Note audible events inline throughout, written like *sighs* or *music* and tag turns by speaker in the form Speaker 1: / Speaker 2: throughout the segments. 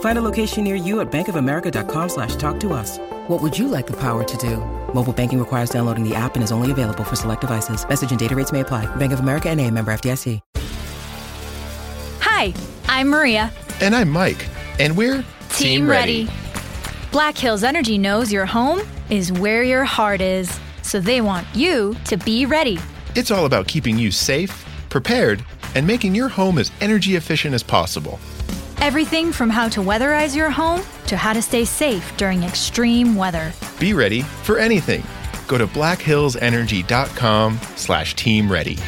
Speaker 1: Find a location near you at bankofamerica.com slash talk to us. What would you like the power to do? Mobile banking requires downloading the app and is only available for select devices. Message and data rates may apply. Bank of America and a member FDIC.
Speaker 2: Hi, I'm Maria.
Speaker 3: And I'm Mike. And we're
Speaker 2: Team, ready. Black Hills Energy knows your home is where your heart is. So they want you to be ready.
Speaker 3: It's all about keeping you safe, prepared, and making your home as energy efficient as possible.
Speaker 2: Everything from how to weatherize your home to how to stay safe during extreme weather.
Speaker 3: Be ready for anything. Go to blackhillsenergy.com slash team ready.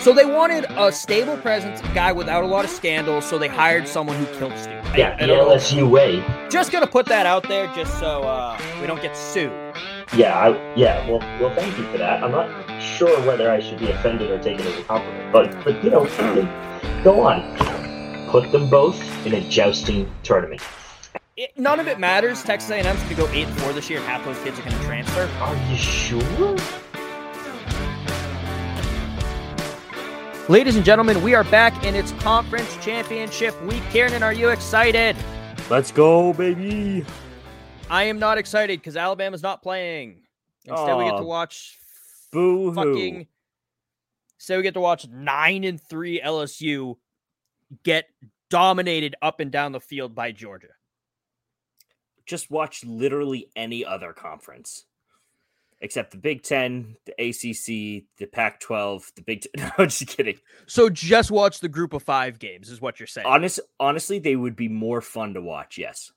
Speaker 4: So they wanted a stable presence, a guy without a lot of scandals, so they hired someone who killed Stu.
Speaker 5: Yeah,
Speaker 4: I
Speaker 5: the. LSU way.
Speaker 4: Just gonna put that out there just so uh, we don't get sued.
Speaker 5: Yeah, I, yeah. Well, well, thank you for that. I'm not sure whether I should be offended or take it as a compliment, but but you know, go on. Put them both in a jousting tournament.
Speaker 4: It, none of it matters. Texas A&M's gonna go eight and four this year, and half those kids are gonna transfer.
Speaker 5: Are you sure?
Speaker 4: Ladies and gentlemen, we are back in its conference championship week. Kieran, are you excited?
Speaker 6: Let's go, baby.
Speaker 4: I am not excited because Alabama's not playing. Instead, we get to watch
Speaker 6: Boo
Speaker 4: fucking. Instead, we get to watch nine and three LSU get dominated up and down the field by Georgia.
Speaker 6: Just watch literally any other conference except the Big Ten, the ACC, the Pac 12, the Big Ten. *laughs* No, just kidding.
Speaker 4: So just watch the group of five games, is what you're saying.
Speaker 6: Honest, honestly, they would be more fun to watch. Yes.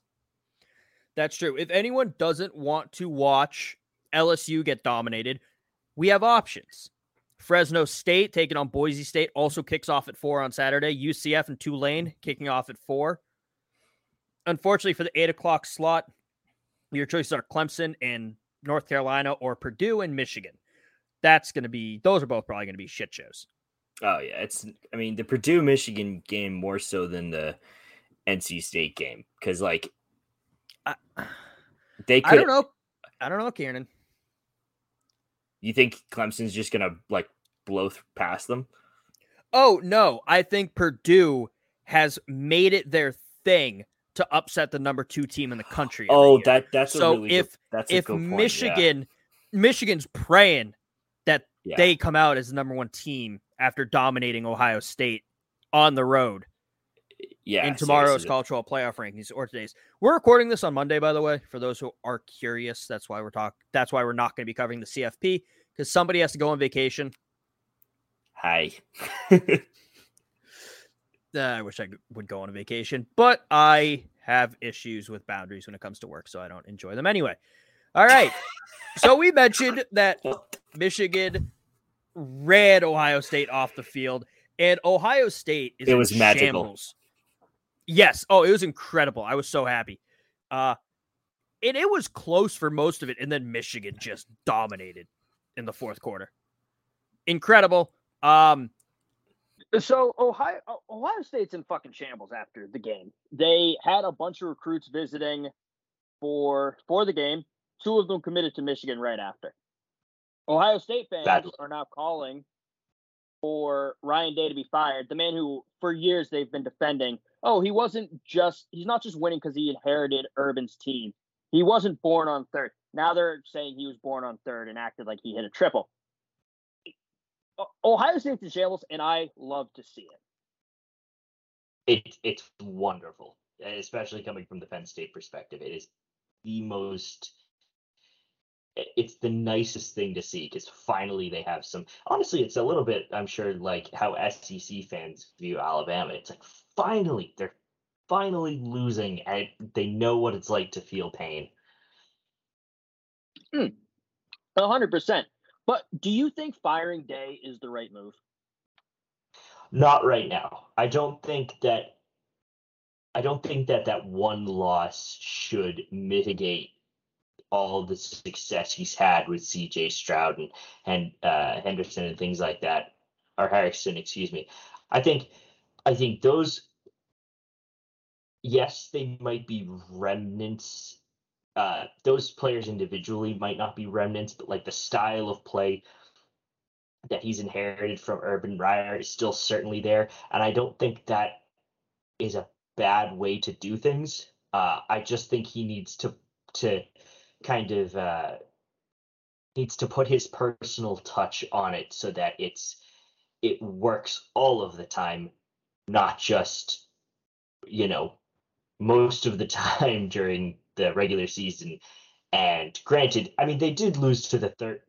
Speaker 4: That's true. If anyone doesn't want to watch LSU get dominated, we have options. Fresno State taking on Boise State also kicks off at four on Saturday. UCF and Tulane kicking off at four. Unfortunately, for the eight o'clock slot, your choices are Clemson and North Carolina or Purdue and Michigan. That's going to be, those are both probably going to be shit shows.
Speaker 6: Oh yeah, it's. I mean, the Purdue Michigan game more so than the NC State game because like
Speaker 4: I,
Speaker 6: they could.
Speaker 4: I don't know. I don't know, Kieran.
Speaker 6: You think Clemson's just gonna like blow th- past them?
Speaker 4: Oh, no. I think Purdue has made it their thing to upset the number two team in the country.
Speaker 6: Oh,
Speaker 4: year.
Speaker 6: that that's a
Speaker 4: so
Speaker 6: really good-
Speaker 4: if
Speaker 6: that's a
Speaker 4: if
Speaker 6: good point, yeah.
Speaker 4: Michigan Michigan's praying that
Speaker 6: Yeah.
Speaker 4: they come out as the number one team after dominating Ohio State on the road
Speaker 6: yeah
Speaker 4: in tomorrow's college football playoff rankings or today's. We're recording this on Monday, by the way, for those who are curious. That's why we're talking. That's why we're not going to be covering the CFP because somebody has to go on vacation.
Speaker 6: Hi. *laughs*
Speaker 4: Uh, I wish I would go on a vacation, but I have issues with boundaries when it comes to work, so I don't enjoy them anyway. All right. so we mentioned *laughs* that Michigan ran Ohio State off the field, and Ohio State is
Speaker 6: It was magical.
Speaker 4: shambles. Yes. Oh, it was incredible. I was so happy. Uh, and it was close for most of it, and then Michigan just dominated in the fourth quarter. Incredible. Um, so Ohio Ohio State's in fucking shambles after the game. They had a bunch of recruits visiting for for the game. Two of them committed to Michigan right after. Ohio State fans
Speaker 5: Bad luck.
Speaker 4: are now calling for Ryan Day to be fired. The man who for years they've been defending. Oh, he wasn't just he's not just winning because he inherited Urban's team. He wasn't born on third. Now they're saying he was born on third and acted like he hit a triple. Ohio State's in shambles, and I love to see it.
Speaker 5: It it's wonderful, especially coming from the Penn State perspective. It is the most
Speaker 6: it's the nicest thing to see because finally they have some. Honestly, it's a little bit, I'm sure, like how SEC fans view Alabama. It's like finally they're finally losing and they know what it's like to feel pain.
Speaker 4: A hundred percent. But do you think firing Day is the right move?
Speaker 6: Not right now. I don't think that. I don't think that that one loss should mitigate all the success he's had with C.J. Stroud and and uh, Henderson and things like that, or Harrison, excuse me. I think, I think those. Yes, they might be remnants. Uh, those players individually might not be remnants, but like the style of play that he's inherited from Urban Meyer is still certainly there, and I don't think that is a bad way to do things. Uh, I just think he needs to to kind of uh, needs to put his personal touch on it so that it's it works all of the time, not just you know most of the *laughs* time during the regular season. And granted, I mean they did lose to the third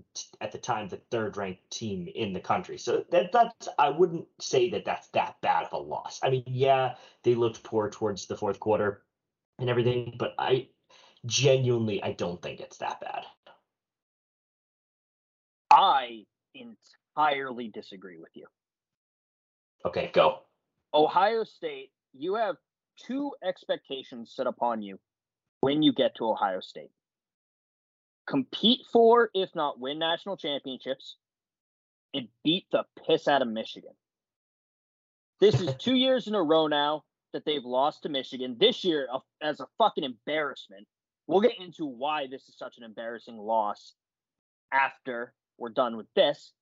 Speaker 6: at the time the third ranked team in the country. So that that's I wouldn't say that that's that bad of a loss. I mean, yeah, they looked poor towards the fourth quarter and everything, but I genuinely I don't think it's that bad.
Speaker 4: I entirely disagree with you.
Speaker 6: Okay, go.
Speaker 4: Ohio State, you have two expectations set upon you when you get to Ohio State. Compete for, if not win national championships, and beat the piss out of Michigan. This is *laughs* two years in a row now that they've lost to Michigan. This year, uh, as a fucking embarrassment. We'll get into why this is such an embarrassing loss after we're done with this.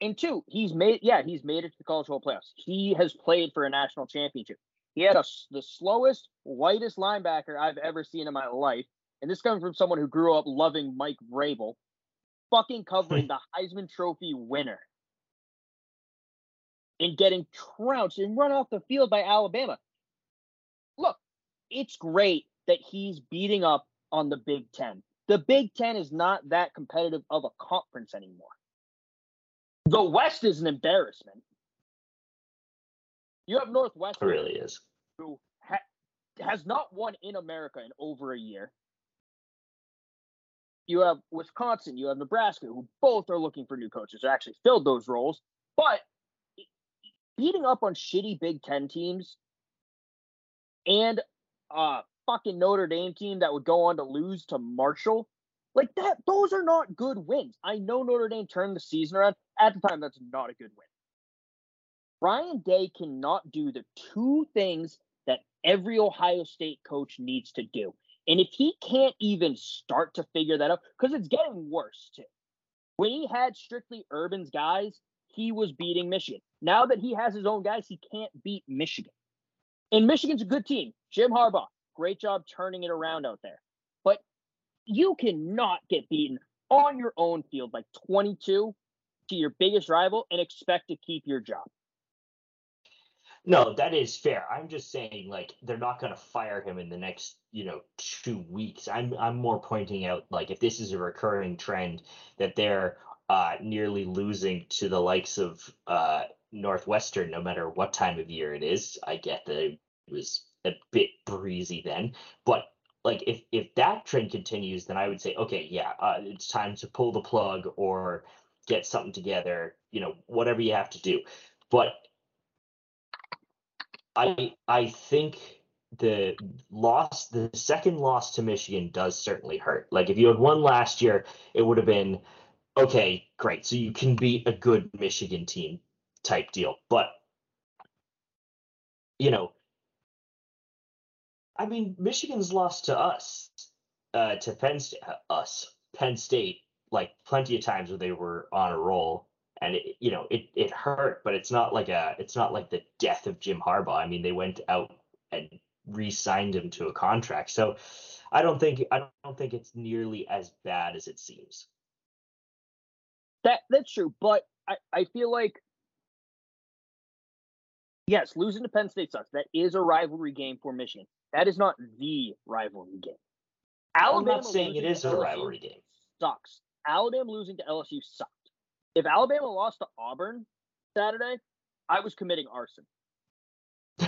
Speaker 4: And two, he's made yeah, he's made it to the college football playoffs. He has played for a national championship. He had a, the slowest, whitest linebacker I've ever seen in my life. And this comes from someone who grew up loving Mike Vrabel, fucking covering hmm. the Heisman Trophy winner and getting trounced and run off the field by Alabama. Look, it's great that he's beating up on the Big Ten. The Big Ten is not that competitive of a conference anymore. The West is an embarrassment. You have Northwestern,
Speaker 6: It really is.
Speaker 4: who ha- has not won in America in over a year. You have Wisconsin, you have Nebraska, who both are looking for new coaches, or actually filled those roles. But beating up on shitty Big Ten teams and uh fucking Notre Dame team that would go on to lose to Marshall, like that, those are not good wins. I know Notre Dame turned the season around. At the time, that's not a good win. Ryan Day cannot do the two things that every Ohio State coach needs to do. And if he can't even start to figure that out, because it's getting worse too. When he had strictly Urban's guys, he was beating Michigan. Now that he has his own guys, he can't beat Michigan. And Michigan's a good team. Jim Harbaugh, great job turning it around out there. But you cannot get beaten on your own field like 22 to your biggest rival and expect to keep your job.
Speaker 6: No, that is fair. I'm just saying, like, they're not going to fire him in the next, you know, two weeks. I'm, I'm more pointing out, like, if this is a recurring trend that they're uh, nearly losing to the likes of uh, Northwestern, no matter what time of year it is. I get that it was a bit breezy then, but like if if that trend continues, then I would say, okay, yeah, uh, it's time to pull the plug or get something together. You know, whatever you have to do. But I I think the loss, the second loss to Michigan does certainly hurt. Like if you had won last year, it would have been okay, great. So you can beat a good Michigan team type deal. But you know, I mean, Michigan's lost to us, uh, to Penn State, us, Penn State, like plenty of times where they were on a roll, and it, you know, it it hurt, but it's not like a, it's not like the death of Jim Harbaugh. I mean, they went out and re-signed him to a contract, so I don't think I don't think it's nearly as bad as it seems.
Speaker 4: That that's true, but I, I feel like yes, losing to Penn State sucks. That is a rivalry game for Michigan. That is not the rivalry game.
Speaker 6: I'm
Speaker 4: Alabama
Speaker 6: not saying it is a rivalry game.
Speaker 4: sucks. Alabama losing to LSU sucked. If Alabama lost to Auburn Saturday, I was committing arson. *laughs*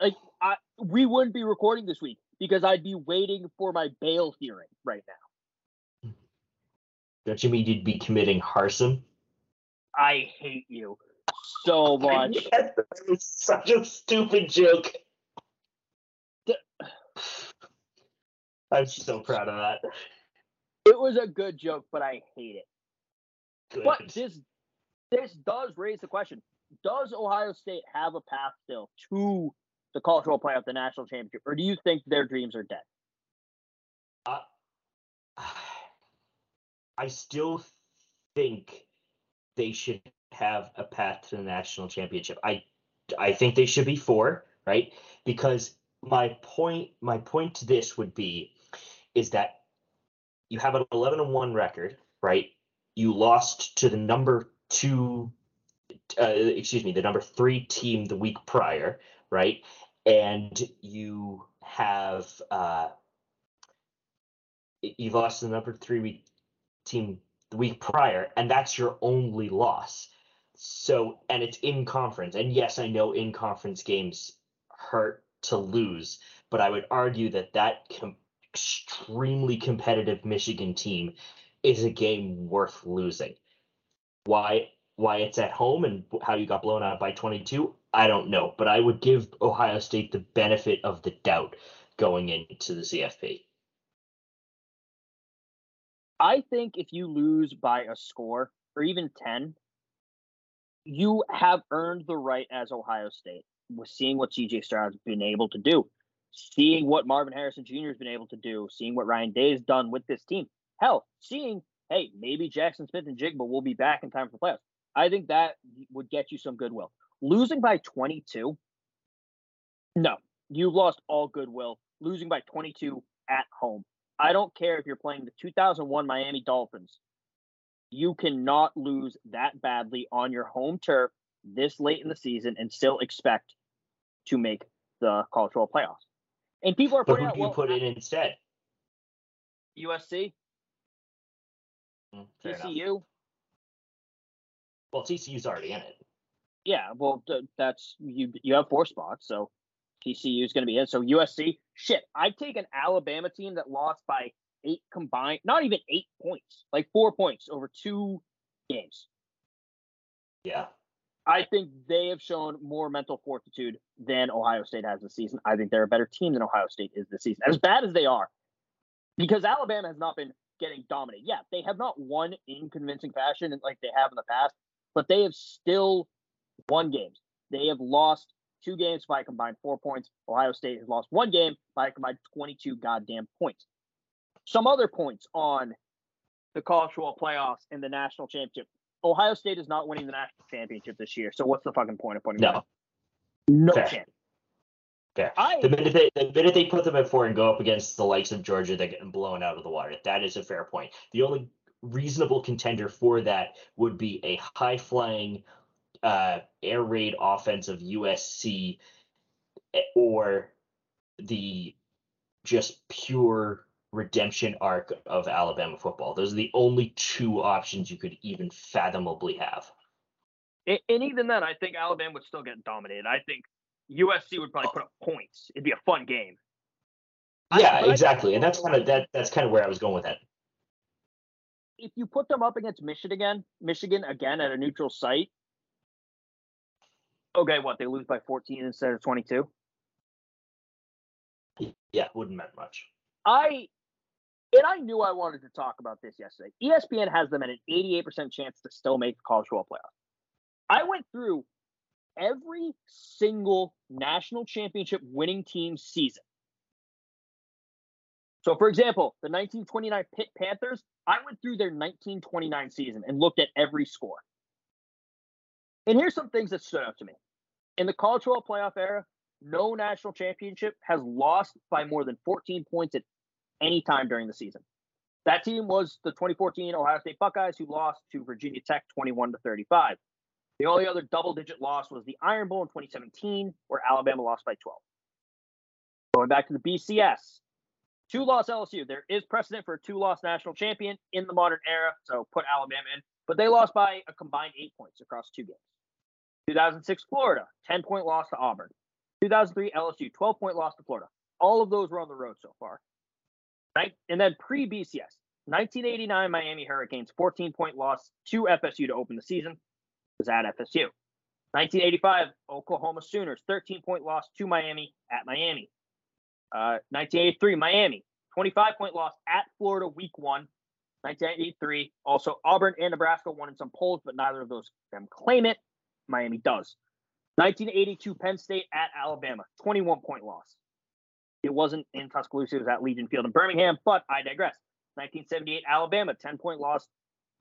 Speaker 4: like I, we wouldn't be recording this week because I'd be waiting for my bail hearing right now.
Speaker 6: Don't you mean you'd be committing arson?
Speaker 4: I hate you so much. *laughs*
Speaker 6: Yes, such a stupid joke. *sighs* I'm so proud of that.
Speaker 4: It was a good joke, but I hate it.
Speaker 6: Good.
Speaker 4: But this this does raise the question: Does Ohio State have a path still to the cultural playoff, the national championship, or do you think their dreams are dead?
Speaker 6: Uh, I still think they should have a path to the national championship. I I think they should be four, right? Because my point my point to this would be is that you have an 11 and 1 record, right? You lost to the number 2 uh, excuse me, the number 3 team the week prior, right? And you have uh you've lost to the number 3 week team the week prior and that's your only loss. So, and it's in conference. And yes, I know in conference games hurt to lose, but I would argue that that com- extremely competitive Michigan team is a game worth losing. Why why it's at home and how you got blown out by 22, I don't know, but I would give Ohio State the benefit of the doubt going into the CFP.
Speaker 4: I think if you lose by a score or even 10, you have earned the right as Ohio State with seeing what CJ Stroud's been able to do, seeing what Marvin Harrison Jr. has been able to do, seeing what Ryan Day has done with this team. Hell, seeing, hey, maybe Jackson Smith-Njigba will be back in time for the playoffs. I think that would get you some goodwill. Losing by 22, no, you've lost all goodwill. Losing by 22 at home. I don't care if you're playing the 2001 Miami Dolphins you cannot lose that badly on your home turf this late in the season and still expect to make the college football playoffs. And people are
Speaker 6: But
Speaker 4: putting
Speaker 6: who
Speaker 4: out
Speaker 6: do you
Speaker 4: well,
Speaker 6: put in instead?
Speaker 4: USC,
Speaker 6: Mm, fair enough.
Speaker 4: TCU.
Speaker 6: Well, TCU's already in it.
Speaker 4: Yeah, well, that's you. You have four spots, so TCU is going to be in. So USC, shit, I'd take an Alabama team that lost by eight combined, not even eight points, like four points over two games.
Speaker 6: Yeah.
Speaker 4: I think they have shown more mental fortitude than Ohio State has this season. I think they're a better team than Ohio State is this season, as bad as they are, because Alabama has not been getting dominated. Yeah, they have not won in convincing fashion like they have in the past, but they have still won games. They have lost two games by a combined four points. Ohio State has lost one game by a combined 22 goddamn points. Some other points on the college football playoffs and the national championship. Ohio State is not winning the national championship this year. So what's the fucking point of putting them
Speaker 6: No.
Speaker 4: in? No
Speaker 6: Fair.
Speaker 4: chance.
Speaker 6: Fair.
Speaker 4: I-
Speaker 6: the minute they the minute they put them at four and go up against the likes of Georgia, they're getting blown out of the water. That is a fair point. The only reasonable contender for that would be a high flying uh, air raid offense of USC eh, or the just pure redemption arc of Alabama football. Those are the only two options you could even fathomably have.
Speaker 4: And, and even then, I think Alabama would still get dominated. I think USC would probably put up points. It'd be a fun game.
Speaker 6: Yeah,
Speaker 4: I-
Speaker 6: exactly. And that's kind of that that's kind of where I was going with that.
Speaker 4: If you put them up against Michigan again, Michigan again at a neutral site, okay, what they lose by 14 instead of 22.
Speaker 6: Yeah, wouldn't matter much.
Speaker 4: I and I knew I wanted to talk about this yesterday. ESPN has them at an 88% chance to still make the college football playoff. I went through every single national championship winning team season. So, for example, the 1929 Pitt Panthers, I went through their 1929 season and looked at every score. And here's some things that stood out to me. In the college football playoff era, no national championship has lost by more than 14 points at any time during the season. That team was the 2014 Ohio State Buckeyes, who lost to Virginia Tech 21 to 35. The only other double-digit loss was the Iron Bowl in 2017, where Alabama lost by 12. Going back to the BCS, two loss LSU. There is precedent for a two loss national champion in the modern era, so put Alabama in. But they lost by a combined eight points across two games. 2006 Florida, 10 point loss to Auburn. 2003 LSU, 12 point loss to Florida. All of those were on the road so far. Right? And then pre BCS, 1989 Miami Hurricanes, 14 point loss to FSU to open the season. Was at FSU. 1985 Oklahoma Sooners, 13 point loss to Miami at Miami. Uh, 1983 Miami, 25 point loss at Florida week one. 1983 also Auburn and Nebraska won in some polls, but neither of those them claim it. Miami does. 1982 Penn State at Alabama, 21 point loss. It wasn't in Tuscaloosa, it was at Legion Field in Birmingham, but I digress. 1978 Alabama, 10 point loss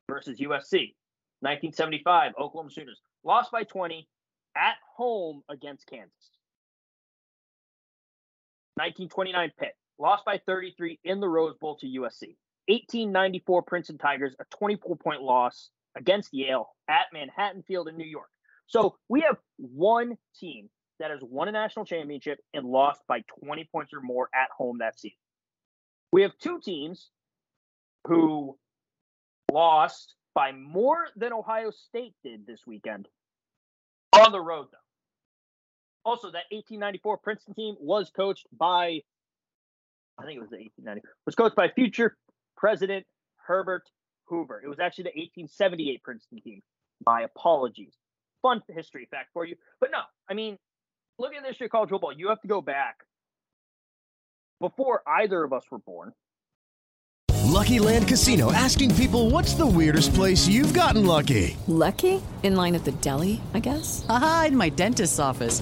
Speaker 4: versus USC. 1975 Oklahoma Sooners, lost by 20 at home against Kansas. 1929 Pitt, lost by 33 in the Rose Bowl to USC. 1894 Princeton Tigers, a 24 point loss against Yale at Manhattan Field in New York. So we have one team that has won a national championship and lost by 20 points or more at home that season. We have two teams who lost by more than Ohio State did this weekend on the road, though. Also, that 1894 Princeton team was coached by, I think it was the 1890, was coached by future President Herbert Hoover. It was actually the 1878 Princeton team. My apologies. Fun history fact for you. But no, I mean, look at this history of college football. You have to go back before either of us were born.
Speaker 7: Lucky Land Casino asking people what's the weirdest place you've gotten lucky?
Speaker 8: Lucky? In line at the deli, I guess?
Speaker 9: Aha, in my dentist's office.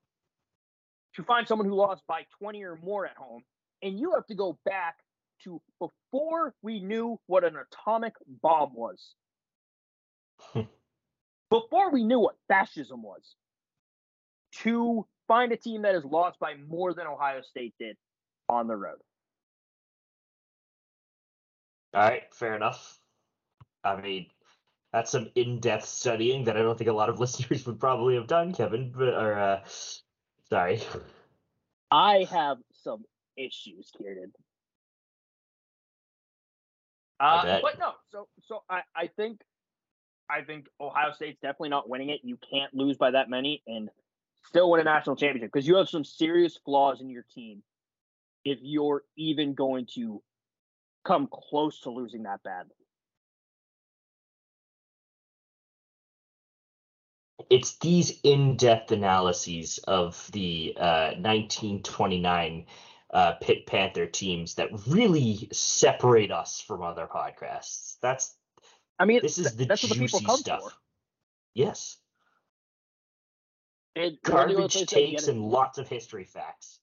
Speaker 4: to find someone who lost by 20 or more at home, and you have to go back to before we knew what an atomic bomb was. before we knew what fascism was to find a team that has lost by more than Ohio State did on the road.
Speaker 6: All right, fair enough. I mean, that's some in-depth studying that I don't think a lot of *laughs* listeners would probably have done, Kevin. But or uh, sorry,
Speaker 4: I have some issues, Kieran. Uh, but no, so so I I think I think Ohio State's definitely not winning it. You can't lose by that many, and still win a national championship because you have some serious flaws in your team if you're even going to come close to losing that badly.
Speaker 6: It's these in-depth analyses of the uh, 1929 uh, Pitt Panther teams that really separate us from other podcasts. That's,
Speaker 4: I mean,
Speaker 6: this is the
Speaker 4: that's
Speaker 6: juicy
Speaker 4: what the people come
Speaker 6: stuff.
Speaker 4: for.
Speaker 6: Yes,
Speaker 4: And the only other
Speaker 6: garbage
Speaker 4: place
Speaker 6: takes and lots of history facts.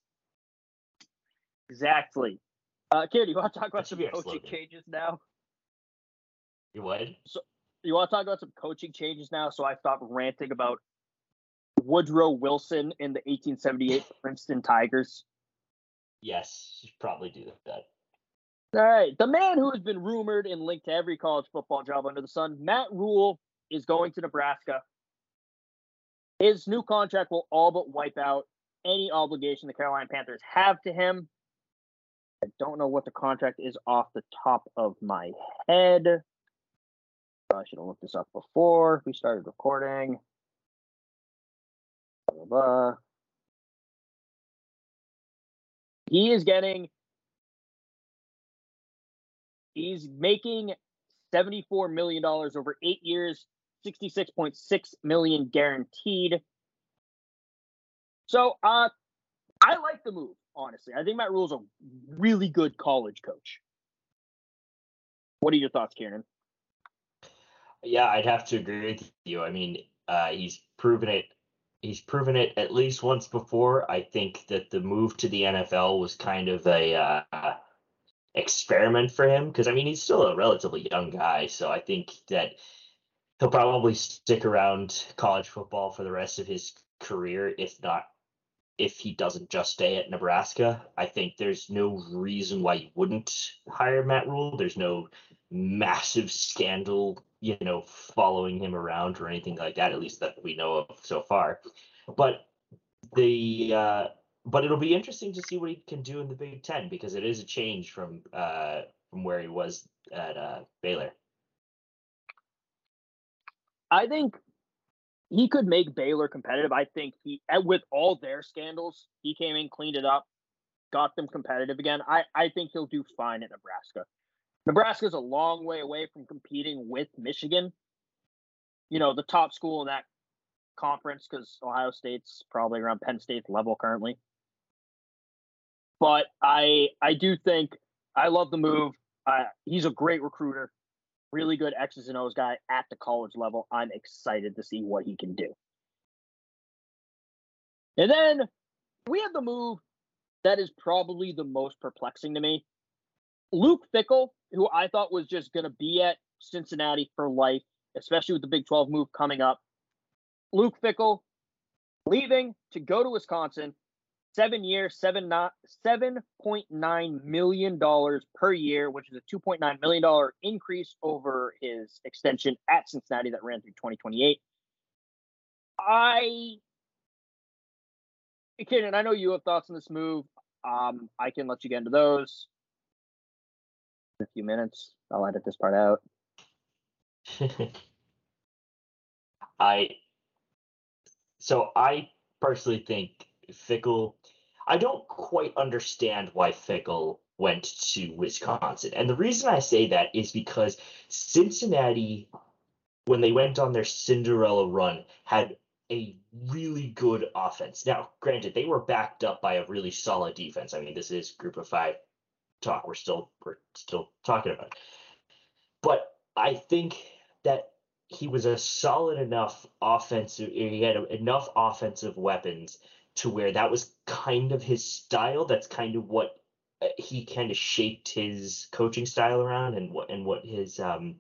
Speaker 4: Exactly. Uh, Kieran, you want to talk about
Speaker 6: That should
Speaker 4: some
Speaker 6: be our
Speaker 4: coaching
Speaker 6: slogan.
Speaker 4: changes now?
Speaker 6: You would?
Speaker 4: You want to talk about some coaching changes now? So I stopped ranting about Woodrow Wilson in the 1878 Princeton Tigers.
Speaker 6: Yes, you probably do that.
Speaker 4: All right. The man who has been rumored and linked to every college football job under the sun, Matt Rhule, is going to Nebraska. His new contract will all but wipe out any obligation the Carolina Panthers have to him. I don't know what the contract is off the top of my head. I should have looked this up before we started recording. Blah, blah, blah. He is getting, he's making $74 million over eight years, 66.6 million guaranteed. So uh I like the move, honestly. I think Matt Rhule's a really good college coach. What are your thoughts, Kieran?
Speaker 6: Yeah, I'd have to agree with you. I mean, uh, he's proven it. He's proven it at least once before. I think that the move to the NFL was kind of a uh, experiment for him because I mean he's still a relatively young guy, so I think that he'll probably stick around college football for the rest of his career, if not if he doesn't just stay at Nebraska. I think there's no reason why you wouldn't hire Matt Rhule. There's no massive scandal, you know, following him around or anything like that, at least that we know of so far. But the uh but it'll be interesting to see what he can do in the Big Ten because it is a change from uh from where he was at uh Baylor.
Speaker 4: I think he could make Baylor competitive. I think he, with all their scandals, he came in, cleaned it up, got them competitive again. I, I think he'll do fine at Nebraska. Nebraska's a long way away from competing with Michigan, you know, the top school in that conference because Ohio State's probably around Penn State's level currently. But I I do think I love the move. Uh, he's a great recruiter really good X's and O's guy at the college level. I'm excited to see what he can do. And then we have the move that is probably the most perplexing to me. Luke Fickell, who I thought was just going to be at Cincinnati for life, especially with the Big 12 move coming up. Luke Fickell leaving to go to Wisconsin seven years, seven not seven point nine million dollars per year, which is a two point nine million dollar increase over his extension at Cincinnati that ran through twenty twenty eight. I, Kenan, I know you have thoughts on this move. Um, I can let you get into those in a few minutes. I'll edit this part out. *laughs*
Speaker 6: I so I personally think Fickell. I don't quite understand why Fickell went to Wisconsin. And the reason I say that is because Cincinnati, when they went on their Cinderella run, had a really good offense. Now, granted, they were backed up by a really solid defense. I mean, this is group of five talk. We're still we're still talking about. But I think that he was a solid enough offensive he had enough offensive weapons to where that was kind of his style. That's kind of what uh, he kind of shaped his coaching style around and what and what his um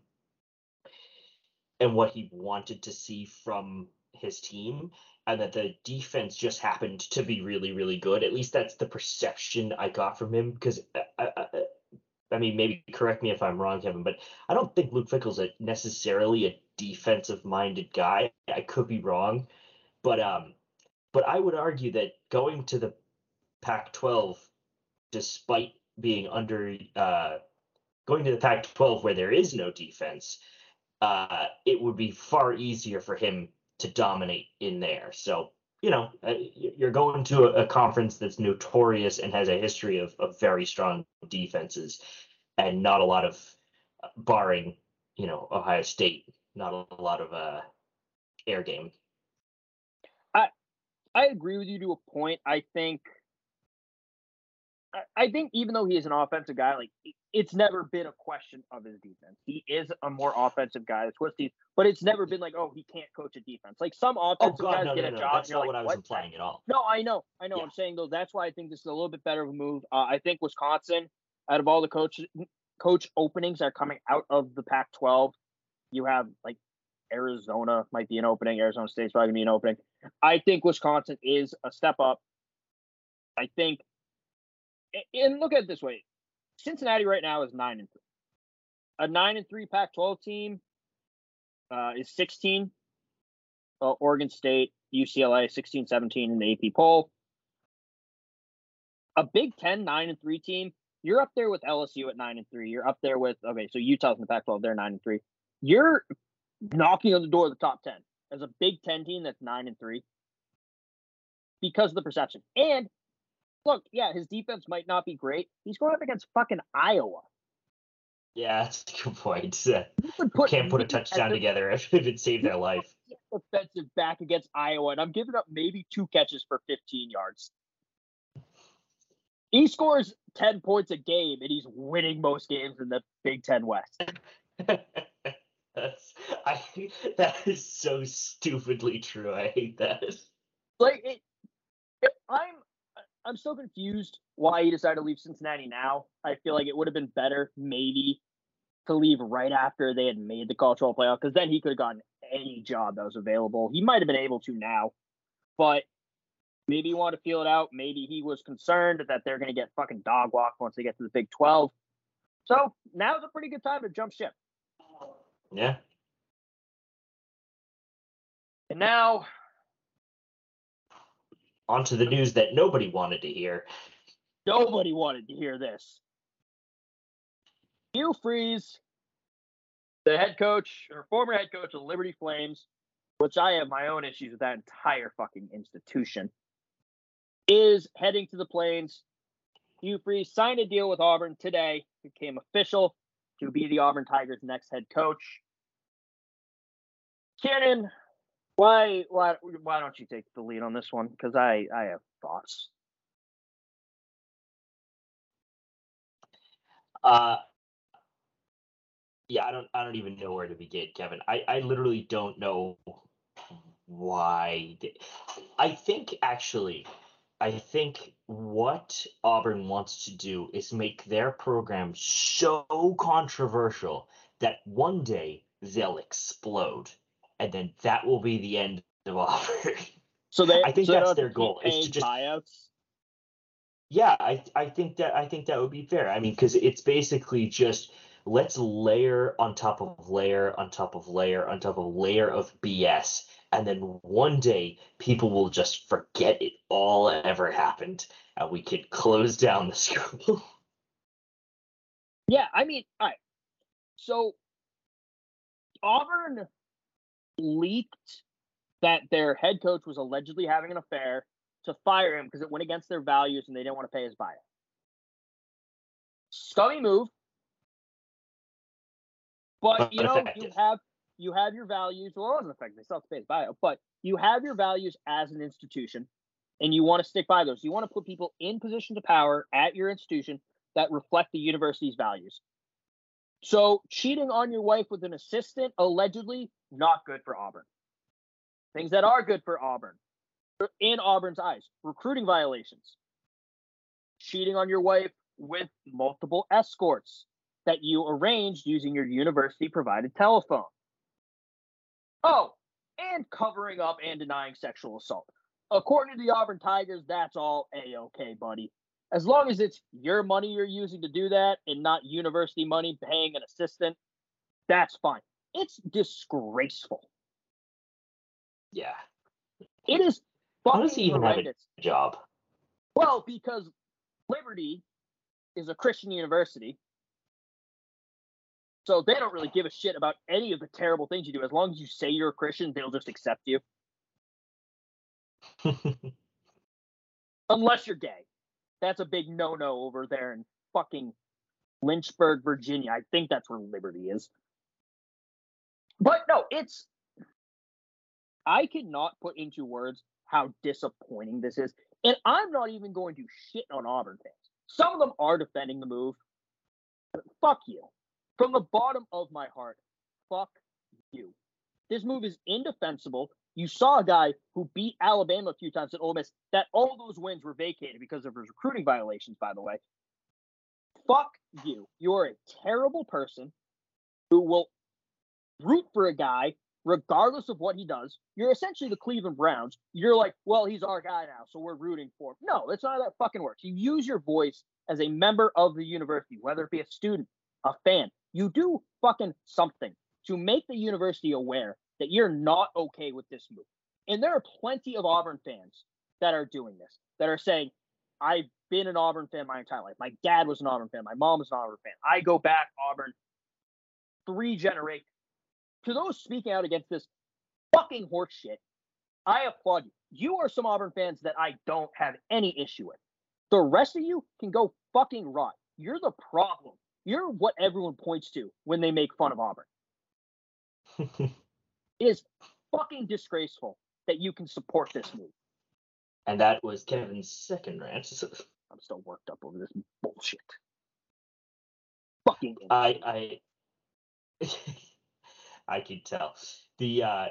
Speaker 6: and what he wanted to see from his team and that the defense just happened to be really really good. At least that's the perception i got from him because I, uh, I, uh, I, mean maybe correct me if i'm wrong kevin but i don't think luke Fickell's a necessarily a defensive minded guy. I could be wrong but um but I would argue that going to the Pac 12, despite being under, uh, going to the Pac 12 where there is no defense, uh, it would be far easier for him to dominate in there. So, you know, uh, you're going to a, conference that's notorious and has a history of, of very strong defenses and not a lot of, uh, barring, you know, Ohio State, not a lot of uh, air game
Speaker 4: I agree with you to a point. I think I think even though he is an offensive guy, like it's never been a question of his defense. He is a more offensive guy, the twisties, but it's never been like, oh, he can't coach a defense. Like some oh, offensive oh, God, guys
Speaker 6: no,
Speaker 4: get
Speaker 6: no,
Speaker 4: a
Speaker 6: no.
Speaker 4: job.
Speaker 6: That's not
Speaker 4: like,
Speaker 6: what I was implying at all.
Speaker 4: No, I know, I know. Yeah. I'm saying though, that's why I think this is a little bit better of a move. Uh, I think Wisconsin, out of all the coach coach openings that are coming out of the Pac-12, you have like Arizona might be an opening. Arizona State's probably gonna be an opening. I think Wisconsin is a step up. I think, and look at it this way: Cincinnati right now is nine and three. A nine and three Pac-12 team uh, is 16. Uh, Oregon State, UCLA, 16, 17 in the AP poll. A Big Ten nine and three team. You're up there with LSU at nine and three. You're up there with okay, so Utah's in the Pac-12. They're nine and three. You're knocking on the door of the top 10 as a Big Ten team that's nine and three because of the perception. And look, yeah, his defense might not be great. He's going up against fucking Iowa.
Speaker 6: Yeah, *laughs* that's a good point. *laughs* Uh,
Speaker 4: put
Speaker 6: can't put a touchdown together if it saved their life.
Speaker 4: Offensive back against Iowa, and I'm giving up maybe two catches for 15 yards. He scores 10 points a game, and he's winning most games in the Big Ten West. *laughs*
Speaker 6: That's I that is so stupidly true. I hate that.
Speaker 4: like it, it- I'm I'm so confused why he decided to leave Cincinnati now. I feel like it would have been better maybe to leave right after they had made the college football playoff because then he could have gotten any job that was available. He might have been able to now, but maybe he wanted to feel it out. Maybe he was concerned that they're going to get fucking dog walked once they get to the Big Twelve. So now's a pretty good time to jump ship.
Speaker 6: Yeah.
Speaker 4: And now
Speaker 6: On to the news that nobody wanted to hear.
Speaker 4: Nobody wanted to hear this. Hugh Freeze, the head coach or former head coach of Liberty Flames, which I have my own issues with that entire fucking institution, is heading to the Plains. Hugh Freeze signed a deal with Auburn today, became official to be the Auburn Tigers' next head coach. Cannon, why why why don't you take the lead on this one? Because I I have thoughts.
Speaker 6: Uh yeah, I don't I don't even know where to begin, Kevin. I, I literally don't know why I think actually I think what Auburn wants to do is make their program so controversial that one day they'll explode and then that will be the end of Auburn. *laughs*
Speaker 4: So they
Speaker 6: I think
Speaker 4: so
Speaker 6: that's
Speaker 4: don't have to
Speaker 6: their goal, is to just-
Speaker 4: buyouts.
Speaker 6: Yeah, I I think that I think that would be fair. I mean, because it's basically just let's layer on top of layer on top of layer on top of layer of BS, and then one day people will just forget it all ever happened, and we could close down the *laughs* school.
Speaker 4: Yeah, I mean, all right. So Auburn leaked that their head coach was allegedly having an affair to fire him because it went against their values and they didn't want to pay his buyout. Scummy move. But you know, you have you have your values. Well, it wasn't effective. They still have to pay his buyout, but you have your values as an institution, and you want to stick by those. You want to put people in positions of power at your institution that reflect the university's values. So cheating on your wife with an assistant, allegedly, not good for Auburn. Things that are good for Auburn, in Auburn's eyes, recruiting violations, cheating on your wife with multiple escorts that you arranged using your university provided telephone. Oh, and covering up and denying sexual assault. According to the Auburn Tigers, that's all a okay, buddy. As long as it's your money you're using to do that and not university money paying an assistant, that's fine. It's disgraceful.
Speaker 6: yeah.
Speaker 4: It is
Speaker 6: How does he even have a job?
Speaker 4: Well, because Liberty is a Christian university. So they don't really give a shit about any of the terrible things you do. As long as you say you're a Christian, they'll just accept you. *laughs* Unless you're gay. That's a big no no over there in fucking Lynchburg, Virginia. I think that's where Liberty is. But no, it's. I cannot put into words how disappointing this is. And I'm not even going to shit on Auburn fans. Some of them are defending the move. Fuck you. From the bottom of my heart, fuck you. This move is indefensible. You saw a guy who beat Alabama a few times at Ole Miss. That all those wins were vacated because of his recruiting violations, by the way. Fuck you. You're a terrible person who will root for a guy regardless of what he does. You're essentially the Cleveland Browns. You're like, well, he's our guy now, so we're rooting for him. No, that's not how that fucking works. You use your voice as a member of the university, whether it be a student, a fan. You do fucking something to make the university aware that you're not okay with this move. And there are plenty of Auburn fans that are doing this, that are saying, I've been an Auburn fan my entire life. My dad was an Auburn fan. My mom was an Auburn fan. I go back Auburn three generations. To those speaking out against this fucking horse shit, I applaud you. You are some Auburn fans that I don't have any issue with. The rest of you can go fucking rot. You're the problem. you're what everyone points to when they make fun of Auburn. *laughs* it is fucking disgraceful that you can support this move.
Speaker 6: And that was Kevin's second rant. *laughs*
Speaker 4: I'm still worked up over this bullshit. Fucking.
Speaker 6: I I *laughs* I can tell. The uh,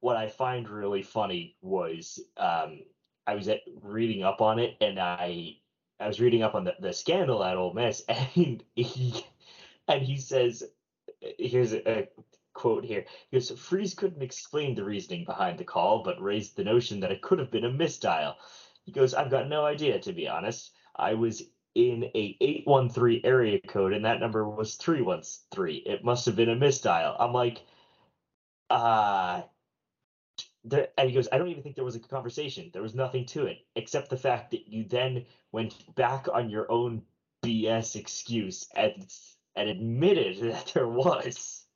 Speaker 6: what I find really funny was um, I was at, reading up on it, and I I was reading up on the, the scandal at Ole Miss, *laughs* and he and he says, here's a, a quote here. He goes, Freeze couldn't explain the reasoning behind the call, but raised the notion that it could have been a misdial. He goes, I've got no idea, to be honest. I was in a 813 area code, and that number was 313. It must have been a misdial. I'm like, uh, there, and he goes, I don't even think there was a conversation. There was nothing to it, except the fact that you then went back on your own BS excuse and and admitted *laughs* that there was.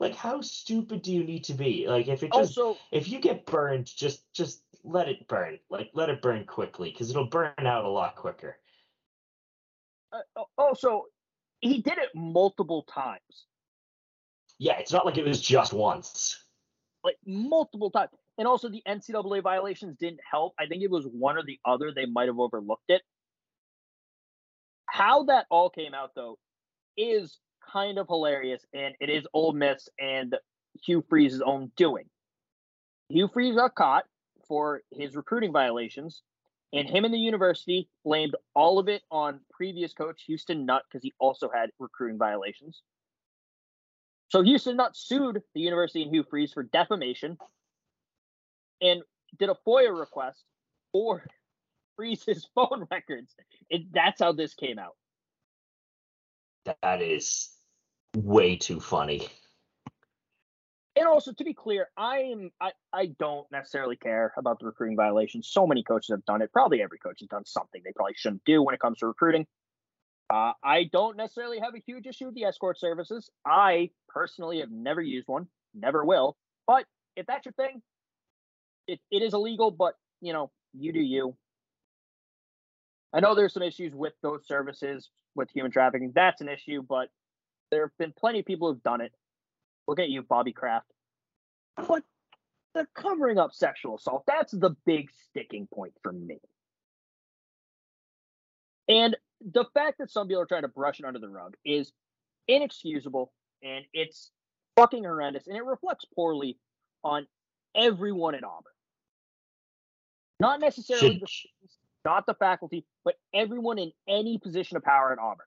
Speaker 6: Like, how stupid do you need to be? Like, if it just
Speaker 4: Also-
Speaker 6: if you get burned, just just let it burn. Like, let it burn quickly, because it'll burn out a lot quicker.
Speaker 4: Uh, al- also, he did it multiple times,
Speaker 6: Yeah, it's not like it was just once.
Speaker 4: like multiple times. And also, the NCAA violations didn't help. I think it was one or the other. They might have overlooked it. How that all came out, though, is kind of hilarious, and it is Ole Miss and Hugh Freeze's own doing. Hugh Freeze got caught for his recruiting violations, and him and the university blamed all of it on previous coach Houston Nutt because he also had recruiting violations. So Houston Nutt sued the university and Hugh Freeze for defamation and did a FOIA request for *laughs* Freeze's phone records. And that's how this came out.
Speaker 6: That is way too funny.
Speaker 4: And also to be clear, I am I, I don't necessarily care about the recruiting violations. So many coaches have done it. Probably every coach has done something they probably shouldn't do when it comes to recruiting. Uh, I don't necessarily have a huge issue with the escort services. I personally have never used one, never will. But if that's your thing, it, it is illegal, but you know, you do you. I know there's some issues with those services with human trafficking. That's an issue, but there have been plenty of people who've done it. Look at you, Bobby Kraft. But the covering up sexual assault, that's the big sticking point for me. And the fact that some people are trying to brush it under the rug is inexcusable and it's fucking horrendous and it reflects poorly on everyone at Auburn. Not necessarily the not the faculty, but everyone in any position of power at Auburn.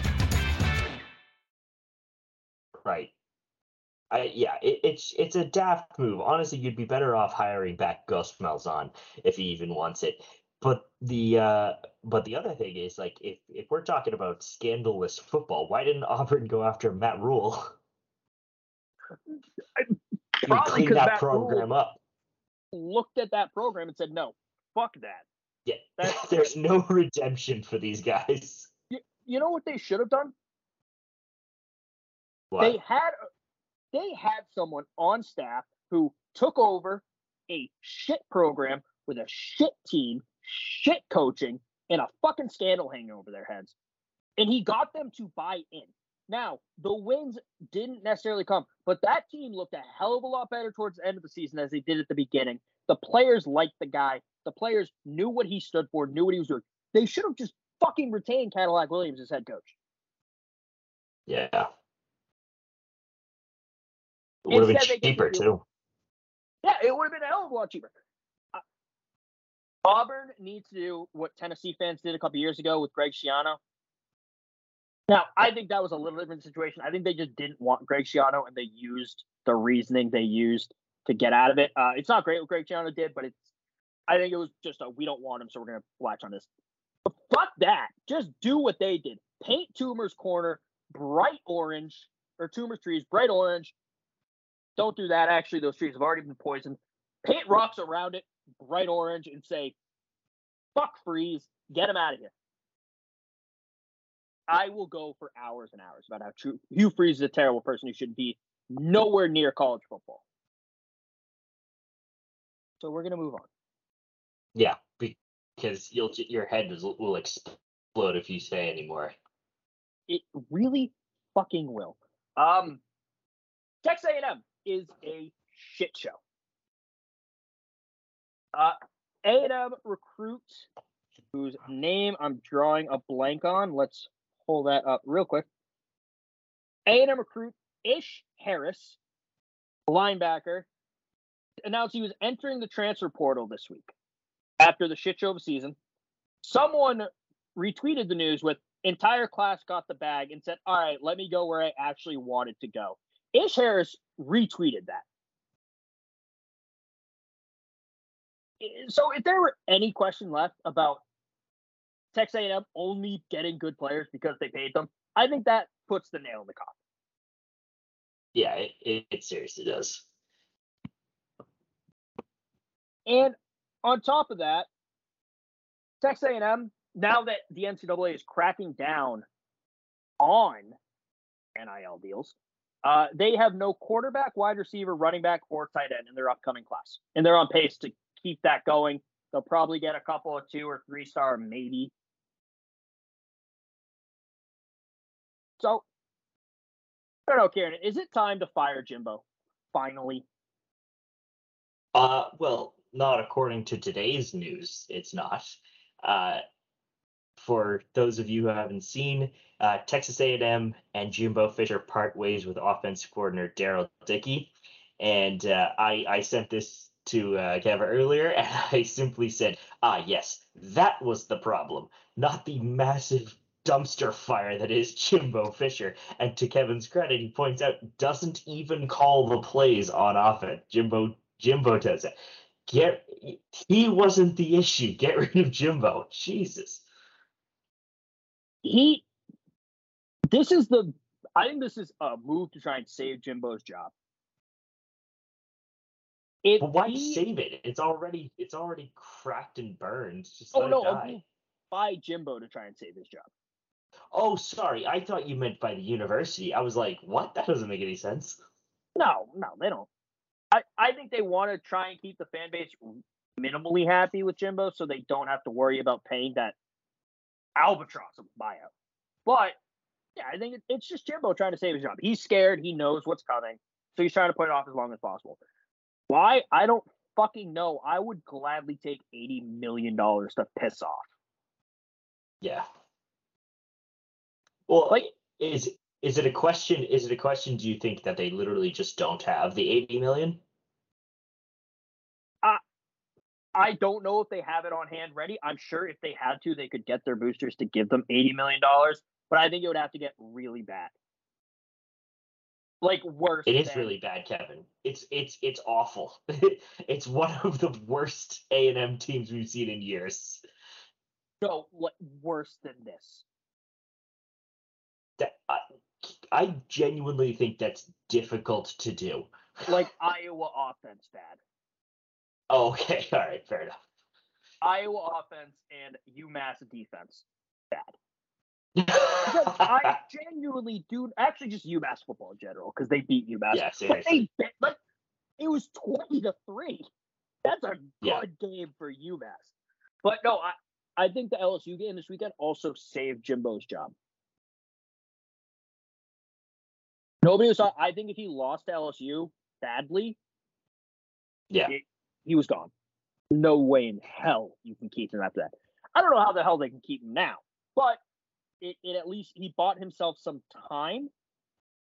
Speaker 6: I yeah, it, it's it's a daft move. Honestly, you'd be better off hiring back Gus Malzahn if he even wants it. But the uh but the other thing is like if if we're talking about scandalous football, why didn't Auburn go after Matt Rhule?
Speaker 4: Probably
Speaker 6: clean that
Speaker 4: Matt Rhule-
Speaker 6: program up.
Speaker 4: Looked at that program and said, no, fuck that.
Speaker 6: Yeah,
Speaker 4: That's- *laughs*
Speaker 6: there's no redemption for these guys.
Speaker 4: You know what they should have done?
Speaker 6: What?
Speaker 4: They had they had someone on staff who took over a shit program with a shit team, shit coaching, and a fucking scandal hanging over their heads. And he got them to buy in. Now, the wins didn't necessarily come, but that team looked a hell of a lot better towards the end of the season as they did at the beginning. The players liked the guy. The players knew what he stood for, knew what he was doing. They should have just fucking retained Cadillac Williams as head coach.
Speaker 6: Yeah. It would have been cheaper too.
Speaker 4: Yeah, it would have been a hell of a lot cheaper. Uh, Auburn needs to do what Tennessee fans did a couple years ago with Greg Schiano. Now, I think that was a little different situation. I think they just didn't want Greg Schiano, and they used the reasoning they used to get out of it. Uh, it's not great what Greg Schiano did, but it's. I think it was just a we don't want him, so we're gonna latch on this. But fuck that. Just do what they did. Paint Toomer's corner bright orange, or Toomer's trees bright orange. Don't do that. Actually, those trees have already been poisoned. Paint rocks around it bright orange and say, fuck freeze, get him out of here. I will go for hours and hours about how true Hugh Freeze is a terrible person who should be nowhere near college football. So we're gonna move on.
Speaker 6: Yeah, because you'll your head will, will explode if you say anymore.
Speaker 4: It really fucking will. Um, Texas A&M is a shit show. Uh, A&M recruit whose name I'm drawing a blank on. Let's pull that up real quick. A&M recruit Ish Harris, linebacker, announced he was entering the transfer portal this week after the shit show of season. Someone retweeted the news with entire class got the bag and said, "All right, let me go where I actually wanted to go." Ish Harris retweeted that. So, if there were any question left about Texas A&M only getting good players because they paid them, I think that puts the nail in the coffin.
Speaker 6: Yeah, it, it, it seriously does.
Speaker 4: And on top of that, Texas A&M, now that the NCAA is cracking down on NIL deals, uh, they have no quarterback, wide receiver, running back, or tight end in their upcoming class, and they're on pace to keep that going. They'll probably get a couple of two or three star, maybe. So, I don't know, Karen. Is it time to fire Jimbo? Finally.
Speaker 6: Uh, well, not according to today's news. It's not. Uh, for those of you who haven't seen, uh, Texas A&M and Jimbo Fisher part ways with offensive coordinator Darrell Dickey, and uh, I I sent this to uh, Kevin earlier, *laughs* and I simply said, ah, yes, that was the problem, not the massive dumpster fire that is Jimbo Fisher. And to Kevin's credit, he points out doesn't even call the plays on offense. Jimbo Jimbo does it. Get he wasn't the issue. Get rid of Jimbo. Jesus.
Speaker 4: He this is the I think this is a move to try and save Jimbo's job. If
Speaker 6: But why
Speaker 4: he-
Speaker 6: save it? It's already it's already cracked and burned. Just
Speaker 4: Oh
Speaker 6: let
Speaker 4: no,
Speaker 6: it
Speaker 4: a
Speaker 6: die.
Speaker 4: by Jimbo to try and save his job.
Speaker 6: Oh, sorry. I thought you meant by the university. I was like, what? That doesn't make any sense.
Speaker 4: No, no, they don't. I, I think they want to try and keep the fan base minimally happy with Jimbo so they don't have to worry about paying that albatross of a buyout. But yeah, I think it's just Jimbo trying to save his job. He's scared. He knows what's coming. So he's trying to put it off as long as possible. Why? I don't fucking know. I would gladly take $80 million to piss off.
Speaker 6: Yeah. Well, like, is is it a question? Is it a question? Do you think that they literally just don't have the eighty million?
Speaker 4: I don't know if they have it on hand ready. I'm sure if they had to, they could get their boosters to give them $80 million, but I think it would have to get really bad. Like worse.
Speaker 6: It is
Speaker 4: than-
Speaker 6: really bad, Kevin. It's it's it's awful. *laughs* it's one of the worst A and M teams we've seen in years.
Speaker 4: No, like worse than this.
Speaker 6: That I, I genuinely think that's difficult to do.
Speaker 4: Like *laughs* Iowa offense bad.
Speaker 6: Oh, okay, *laughs* all right, fair enough.
Speaker 4: Iowa offense and UMass defense bad. I *laughs* genuinely do actually just UMass football in general because they beat UMass.
Speaker 6: Yeah,
Speaker 4: but they
Speaker 6: seriously.
Speaker 4: like it was twenty to three. That's a good
Speaker 6: Yeah.
Speaker 4: game for UMass. But no, I I think the LSU game this weekend also saved Jimbo's job. Nobody was. I think if he lost to LSU badly,
Speaker 6: Yeah.
Speaker 4: it- he was gone. No way in hell you can keep him after that. I don't know how the hell they can keep him now, but it, it at least he bought himself some time.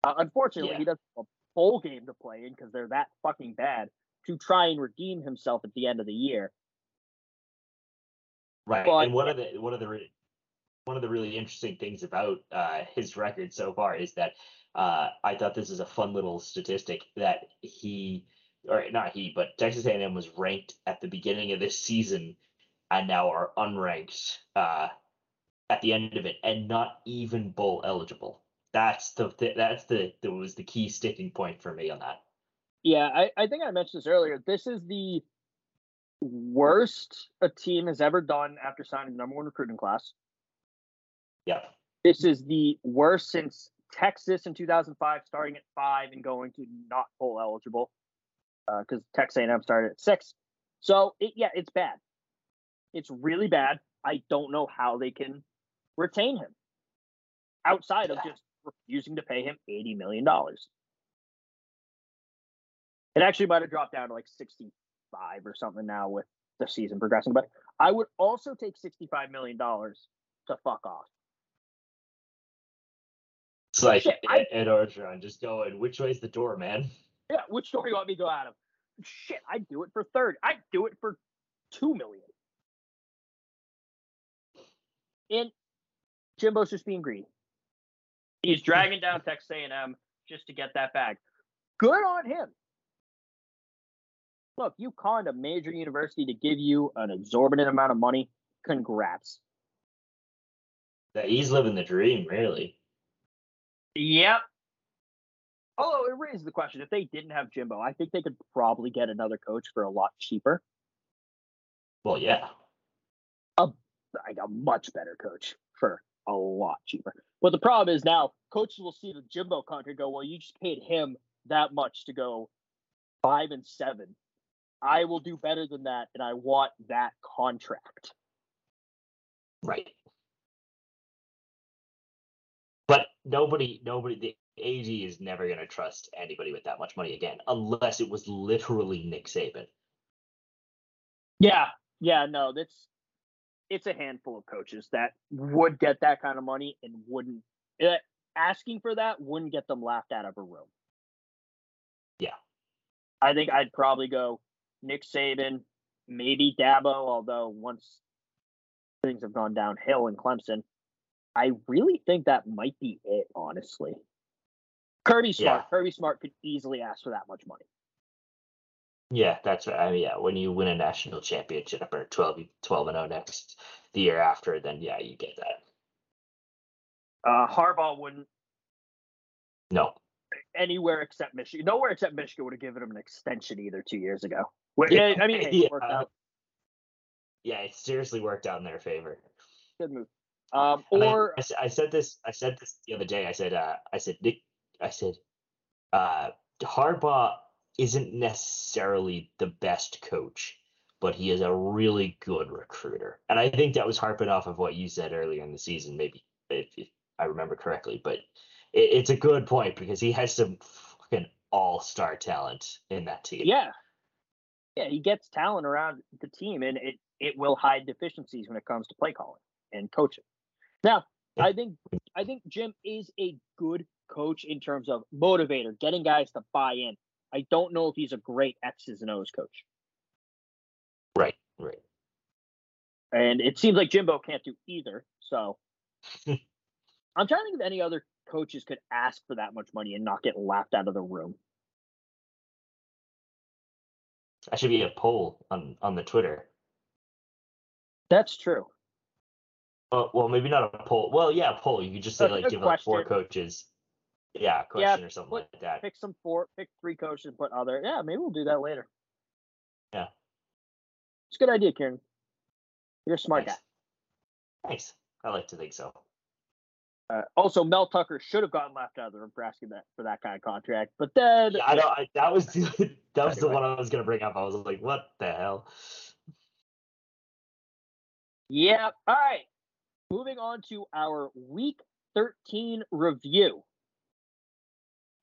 Speaker 4: Uh, unfortunately,
Speaker 6: Yeah.
Speaker 4: he doesn't have a bowl game to play in because they're that fucking bad to try and redeem himself at the end of the year.
Speaker 6: Right.
Speaker 4: But-
Speaker 6: and one of the one of the re- one of the really interesting things about uh, his record so far is that uh, I thought this is a fun little statistic that he or not he, but Texas A&M was ranked at the beginning of this season and now are unranked uh, at the end of it and not even bowl eligible. That's the th- that's the that was the key sticking point for me on that.
Speaker 4: Yeah, I, I think I mentioned this earlier. This is the worst a team has ever done after signing the number one recruiting class.
Speaker 6: Yep.
Speaker 4: This is the worst since Texas in 2005, starting at five and going to not bowl eligible Uh, because Texas A&M started at six. So it, yeah, it's bad. It's really bad. I don't know how they can retain him outside of just refusing to pay him eighty million dollars. It actually might have dropped down to like sixty-five or something now with the season progressing. But I would also take sixty-five million dollars to fuck off.
Speaker 6: It's like
Speaker 4: Shit,
Speaker 6: Ed, Ed Orgeron just going, which way's the door, man?
Speaker 4: Yeah, which store you want me to go out of? Shit, I'd do it for third. I'd do it for two million. And Jimbo's just being greedy. He's dragging down Texas A&M just to get that bag. Good on him. Look, you conned a major university to give you an exorbitant amount of money. Congrats.
Speaker 6: That he's living the dream, really.
Speaker 4: Yep. Although it raises the question, if they didn't have Jimbo, I think they could probably get another coach for a lot cheaper.
Speaker 6: Well, yeah.
Speaker 4: like a much better coach for a lot cheaper. But the problem is now coaches will see the Jimbo contract go, well, you just paid him that much to go five and seven. I will do better than that, and I want that contract.
Speaker 6: Right. But nobody, nobody, AG is never going to trust anybody with that much money again, unless it was literally Nick Saban.
Speaker 4: Yeah, yeah, no, that's it's a handful of coaches that would get that kind of money and wouldn't eh, asking for that wouldn't get them laughed out of a room.
Speaker 6: Yeah.
Speaker 4: I think I'd probably go Nick Saban, maybe Dabo, although once things have gone downhill in Clemson, I really think that might be it, honestly. Kirby Smart.
Speaker 6: Yeah.
Speaker 4: Kirby Smart could easily ask for that much money.
Speaker 6: Yeah, that's right. I mean, yeah, when you win a national championship or 12, 12 and 0 next the year after, then yeah, you get that.
Speaker 4: Uh, Harbaugh wouldn't
Speaker 6: No.
Speaker 4: anywhere except Michigan. Nowhere except Michigan would have given him an extension either two years ago. Well, yeah, I mean, hey, it worked
Speaker 6: Yeah.
Speaker 4: out.
Speaker 6: Yeah, it seriously worked out in their favor.
Speaker 4: Good move. Um,
Speaker 6: I-
Speaker 4: or
Speaker 6: I, I said this. I said this the other day. I said. Uh, I said Nick. I said. Uh, Harbaugh isn't necessarily the best coach, but he is a really good recruiter. And I think that was harping off of what you said earlier in the season, maybe if, if I remember correctly. But it, it's a good point because he has some fucking all-star talent in that team.
Speaker 4: yeah, yeah, he gets talent around the team, and it it will hide deficiencies when it comes to play calling and coaching. Now, I think I think Jim is a good coach in terms of motivator, getting guys to buy in. I don't know if he's a great X's and O's coach.
Speaker 6: Right. Right.
Speaker 4: And it seems like Jimbo can't do either. So *laughs* I'm trying to think if any other coaches could ask for that much money and not get laughed out of the room.
Speaker 6: That should be a poll on on the Twitter.
Speaker 4: That's true.
Speaker 6: Uh, well, maybe not a poll. Well, yeah, a poll. You could just say like give like four coaches. Yeah, question
Speaker 4: Yeah,
Speaker 6: or something
Speaker 4: put-
Speaker 6: like that.
Speaker 4: Pick some four, pick three coaches and put other. Yeah, maybe we'll do that later.
Speaker 6: Yeah.
Speaker 4: It's a good idea, Karen. You're a smart
Speaker 6: Thanks. Thanks. I like to think so.
Speaker 4: Uh, also, Mel Tucker should have gotten left out of the room for asking that for that kind of contract, but then
Speaker 6: Yeah, I know. I, that was *laughs* the, that was the one I was gonna bring up. I was like, what the hell?
Speaker 4: Yeah. All right. Moving on to our week 13 review.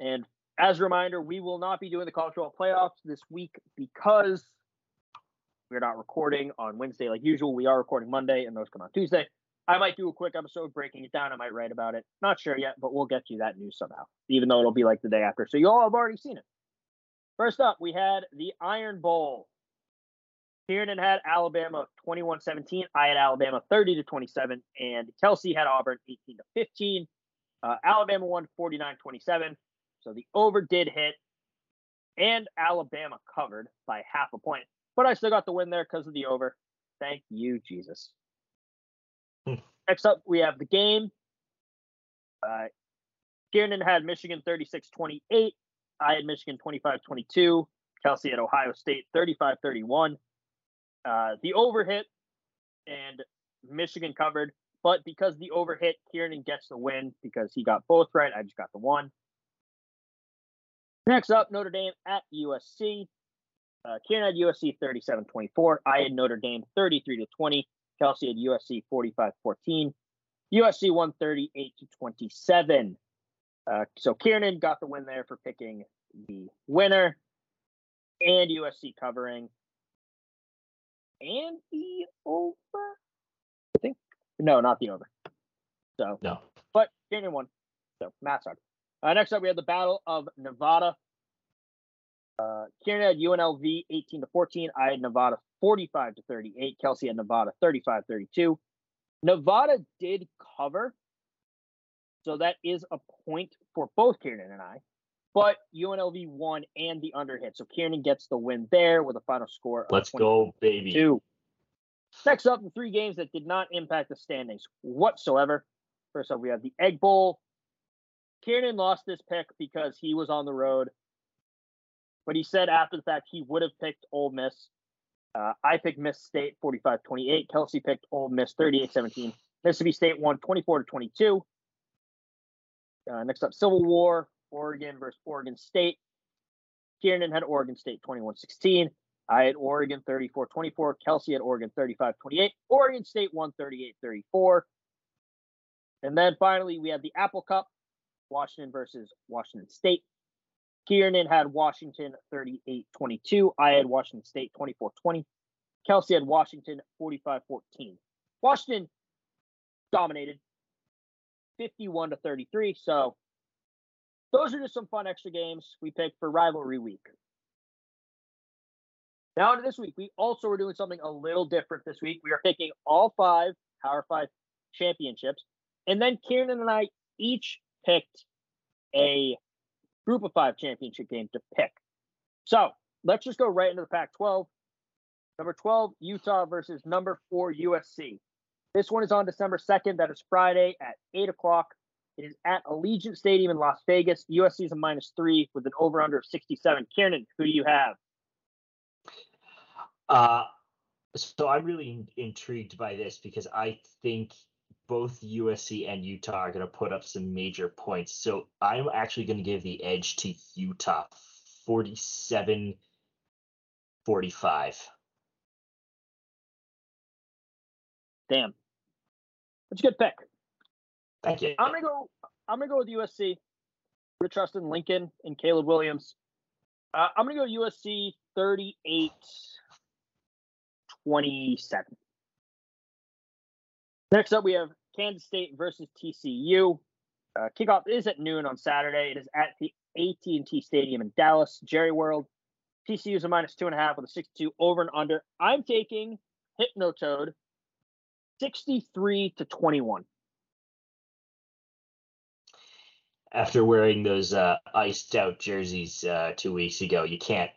Speaker 4: And as a reminder, we will not be doing the college football playoffs this week because we're not recording on Wednesday like usual. We are recording Monday and those come on Tuesday. I might do a quick episode breaking it down. I might write about it. Not sure yet, but we'll get you that news somehow, even though it'll be like the day after. So you all have already seen it. First up, we had the Iron Bowl. Kieran had Alabama 21 17. I had Alabama 30 to 27. And Kelsey had Auburn 18 to 15. Uh, Alabama won 49 27. So the over did hit. And Alabama covered by half a point. But I still got the win there because of the over. Thank you, Jesus. *laughs* Next up, we have the game. Uh, Kieran had Michigan 36 28. I had Michigan 25 22. Kelsey at Ohio State 35 31. Uh, the over hit and Michigan covered, but because the over hit, Kieran gets the win because he got both right. I just got the one. Next up, Notre Dame at USC. Uh, Kieran had USC 37 24. I had Notre Dame 33 to 20. Kelsey had USC 45 14. USC 138 to 27. Uh, so Kieran got the win there for picking the winner and USC covering and the over. I think no, not the over. So
Speaker 6: no,
Speaker 4: but Kieran won. So Matt's sucked. Uh, next up, we have the Battle of Nevada. Uh, Kieran had UNLV 18 to 14. I had Nevada 45 to 38. Kelsey had Nevada 35 32. Nevada did cover. So that is a point for both Kieran and I. But UNLV won and the under hit. So Kieran gets the win there with a final score.
Speaker 6: Let's go, baby.
Speaker 4: Two. Next up, the three games that did not impact the standings whatsoever. First up, we have the Egg Bowl. Kieran lost this pick because he was on the road. But he said after the fact he would have picked Ole Miss. Uh, I picked Miss State 45 28. Kelsey picked Ole Miss 38 17. Mississippi State won 24 to 22. Uh, next up, Civil War, Oregon versus Oregon State. Kieran had Oregon State 21 16. I had Oregon 34 24. Kelsey had Oregon 35 28. Oregon State won 38 34. And then finally, we had the Apple Cup, Washington versus Washington State. Kieran had Washington 38 22. I had Washington State 24 20. Kelsey had Washington 45 14. Washington dominated 51 to 33. So those are just some fun extra games we picked for rivalry week. Now into this week, we also are doing something a little different this week. We are picking all five Power Five championships, and then Kieran and I each picked a Group of Five championship game to pick. So let's just go right into the Pac-12. Number 12, Utah versus number four, USC. This one is on December 2nd. That is Friday at 8 o'clock. It is at Allegiant Stadium in Las Vegas. USC is a minus three with an over under of 67. Kieran, who do you have?
Speaker 6: Uh, so I'm really in- intrigued by this because I think both USC and Utah are going to put up some major points. So I'm actually going to give the edge to Utah 47 45.
Speaker 4: Damn. That's a good pick.
Speaker 6: Thank you.
Speaker 4: I'm gonna go. I'm gonna go with USC. I'm gonna trust in Lincoln and Caleb Williams. Uh, I'm gonna go USC 38 27. Next up, we have Kansas State versus TCU. Uh, kickoff is at noon on Saturday. It is at the AT&T Stadium in Dallas, Jerry World. TCU is a minus two and a half with a 62 over and under. I'm taking Hypnotoad 63 to 21.
Speaker 6: After wearing those uh, iced out jerseys uh, two weeks ago, you can't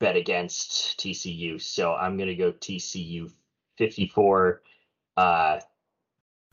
Speaker 6: bet against TCU. So I'm going to go TCU 54 uh,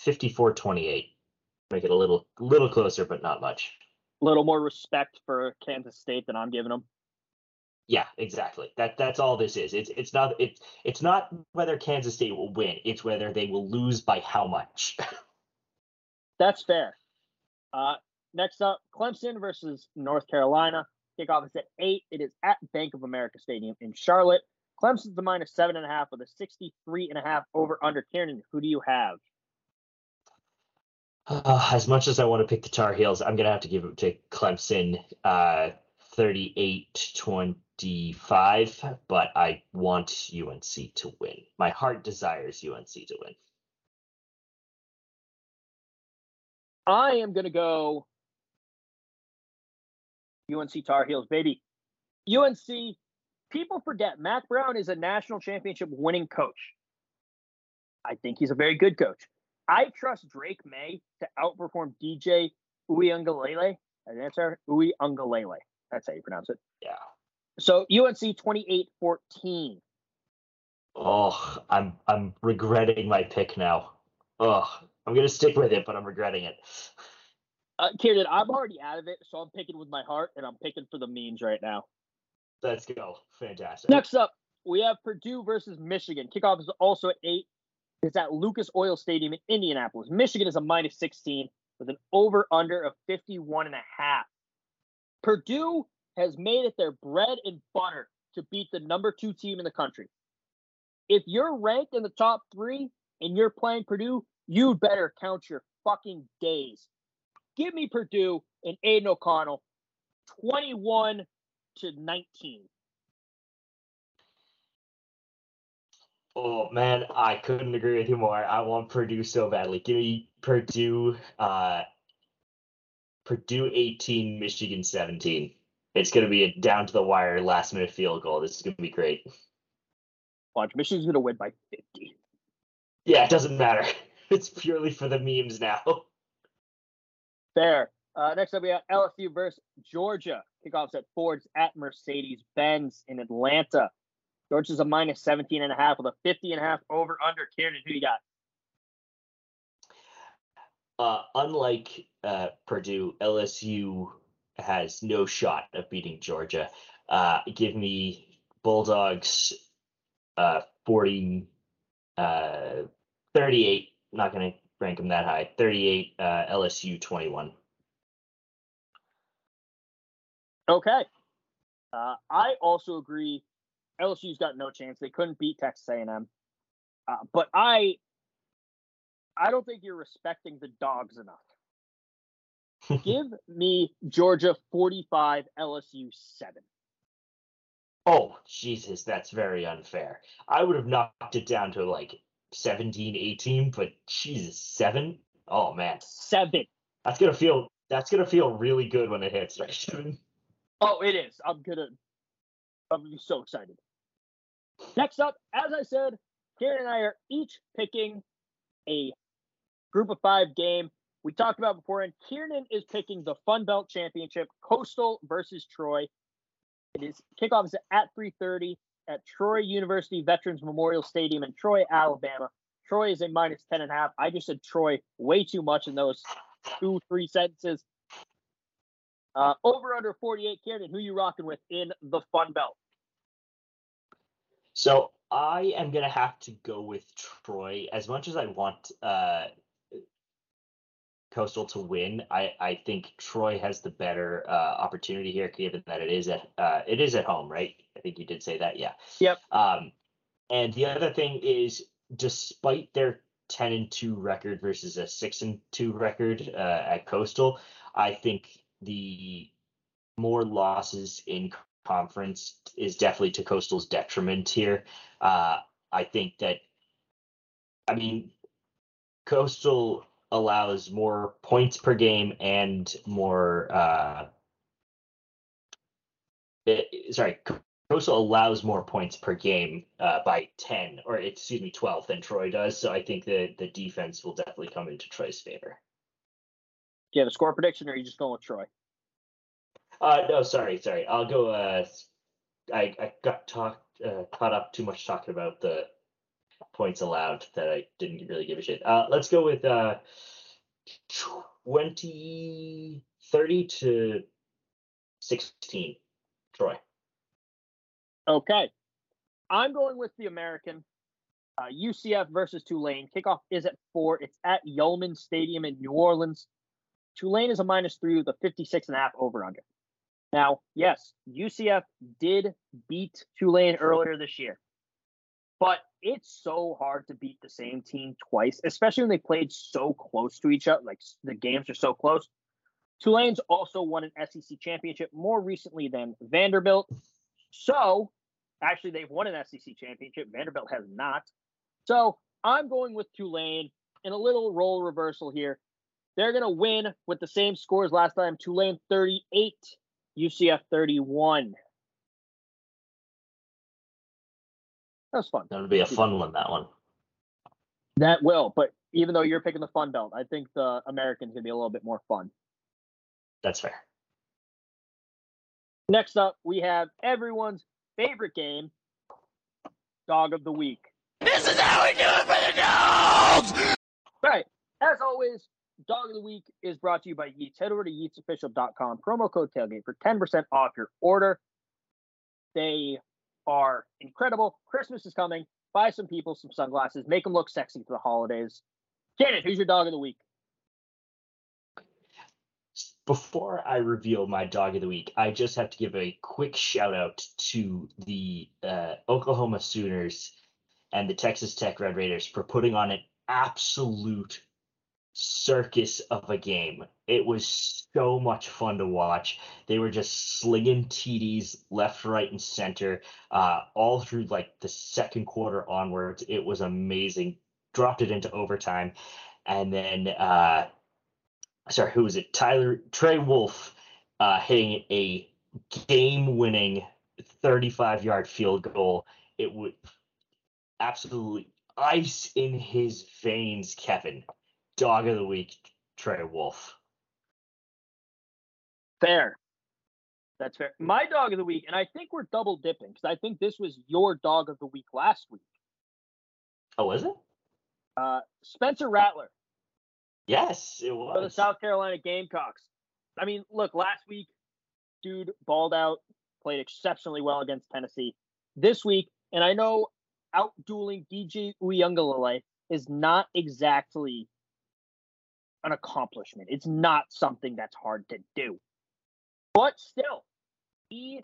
Speaker 6: 54 28. Make it a little little closer, but not much.
Speaker 4: A little more respect for Kansas State than I'm giving them.
Speaker 6: Yeah, exactly. That that's all this is. It's it's not it's it's not whether Kansas State will win. It's whether they will lose by how much. *laughs*
Speaker 4: That's fair. Uh, next up, Clemson versus North Carolina. Kickoff is at eight. It is at Bank of America Stadium in Charlotte. Clemson's the minus seven and a half with a 63 and a half over under. Kieran, who do you have?
Speaker 6: Uh, as much as I want to pick the Tar Heels, I'm gonna have to give it to Clemson, uh, 38-25. But I want UNC to win. My heart desires UNC to win.
Speaker 4: I am going to go UNC Tar Heels, baby. UNC, people forget Mack Brown is a national championship winning coach. I think he's a very good coach. I trust Drake Maye to outperform DJ Uiagalelei. And that's our Uiagalelei. That's how you pronounce it.
Speaker 6: Yeah.
Speaker 4: So UNC 28-14.
Speaker 6: Oh, I'm I'm regretting my pick now. Oh, I'm gonna stick with it, but I'm regretting it.
Speaker 4: Uh, Kieran, I'm already out of it, so I'm picking with my heart, and I'm picking for the memes right now.
Speaker 6: Let's go. Fantastic.
Speaker 4: Next up, we have Purdue versus Michigan. Kickoff is also at 8. It's at Lucas Oil Stadium in Indianapolis. Michigan is a minus 16 with an over under of 51 and a half. Purdue has made it their bread and butter to beat the number two team in the country. If you're ranked in the top three and you're playing Purdue, you'd better count your fucking days. Give me Purdue and Aidan O'Connell 21 to 19.
Speaker 6: Oh man, I couldn't agree with you more. I want Purdue so badly. Give me Purdue, uh, Purdue 18, Michigan 17. It's going to be a down to the wire last minute field goal. This is going to be great.
Speaker 4: Watch, Michigan's going to win by 50.
Speaker 6: Yeah, it doesn't matter. *laughs* It's purely for the memes now.
Speaker 4: Fair. Uh, next up, we have LSU versus Georgia. Kickoffs at Ford's at Mercedes Benz in Atlanta. Georgia's a minus 17 and a half with a 50 and a half over under. Kieran, who you got?
Speaker 6: Uh, unlike uh, Purdue, LSU has no shot of beating Georgia. Uh, give me Bulldogs uh, 40, uh, 38 not going to rank them that high. 38, uh, LSU 21.
Speaker 4: Okay. Uh, I also agree. LSU's got no chance. They couldn't beat Texas A&M. Uh, but I, I don't think you're respecting the dogs enough. *laughs* Give me Georgia 45, LSU 7.
Speaker 6: Oh, Jesus, that's very unfair. I would have knocked it down to like 17, 18, but Jesus, seven? Oh man.
Speaker 4: Seven.
Speaker 6: That's gonna feel that's gonna feel really good when it hits, right? Seven.
Speaker 4: Oh, it is. I'm gonna I'm gonna be so excited. Next up, as I said, Kieran and I are each picking a group of five game. We talked about before, and Kieran is picking the Fun Belt Championship, Coastal versus Troy. It is kickoff is at 3:30 at Troy University Veterans Memorial Stadium in Troy, Alabama. Troy is a minus 10 and a half. I just said Troy way too much in those two, three sentences. Uh, over under 48, Kieran, who you rocking with in the Fun Belt?
Speaker 6: So I am going to have to go with Troy. As much as I want uh, Coastal to win, I, I think Troy has the better uh, opportunity here, given that it is at uh, it is at home, right? I think you did say that, yeah.
Speaker 4: Yep.
Speaker 6: Um, and the other thing is, despite their ten and two record versus a six and two record uh, at Coastal, I think the more losses in conference is definitely to Coastal's detriment here. Uh, I think that, I mean, Coastal allows more points per game and more. Uh, it, sorry, Coastal allows more points per game uh, by ten, or excuse me, twelve than Troy does. So I think that the defense will definitely come into Troy's favor.
Speaker 4: Do you have a score prediction, or are you just going with Troy?
Speaker 6: Uh, no, sorry, sorry. I'll go. Uh, I I got talked uh, caught up too much talking about the points allowed that I didn't really give a shit. Uh, let's go with uh, 20, 30 to 16, Troy.
Speaker 4: Okay. I'm going with the American. Uh, UCF versus Tulane. Kickoff is at four. It's at Yulman Stadium in New Orleans. Tulane is a minus three with a 56 and a half over under. Now, yes, UCF did beat Tulane earlier this year, but it's so hard to beat the same team twice, especially when they played so close to each other. Like the games are so close. Tulane's also won an SEC championship more recently than Vanderbilt. So, actually, they've won an SEC championship. Vanderbilt has not. So, I'm going with Tulane in a little role reversal here. They're going to win with the same scores last time Tulane 38, UCF 31. That was fun.
Speaker 6: That'll be a fun one, that one.
Speaker 4: That will, but even though you're picking the fun belt, I think the American's going to be a little bit more fun.
Speaker 6: That's fair.
Speaker 4: Next up, we have everyone's favorite game, Dog of the Week.
Speaker 10: This is how we do it for the dogs!
Speaker 4: Right. As always, Dog of the Week is brought to you by Yeats. Head over to yeatsofficial.com, promo code tailgate for 10% off your order. They are incredible. Christmas is coming. Buy some people some sunglasses. Make them look sexy for the holidays. Janet, who's your dog of the week?
Speaker 6: Before I reveal my dog of the week, I just have to give a quick shout out to the uh, Oklahoma Sooners and the Texas Tech Red Raiders for putting on an absolute circus of a game. It was so much fun to watch. They were just slinging TDs left, right, and center uh, all through like the second quarter onwards. It was amazing. Dropped it into overtime, and then uh, sorry, who was it? Tyler Trey Wolff uh, hitting a game-winning 35-yard field goal. It would absolutely ice in his veins, Kevin. Dog of the week, Trey Wolff.
Speaker 4: Fair. That's fair. My dog of the week, and I think we're double dipping because I think this was your dog of the week last week.
Speaker 6: Oh, was it?
Speaker 4: Uh, Spencer Rattler.
Speaker 6: Yes, it was.
Speaker 4: For the South Carolina Gamecocks. I mean, look, last week, dude balled out, played exceptionally well against Tennessee. This week, and I know outdueling DJ Uiagalelei is not exactly an accomplishment. It's not something that's hard to do. But still, he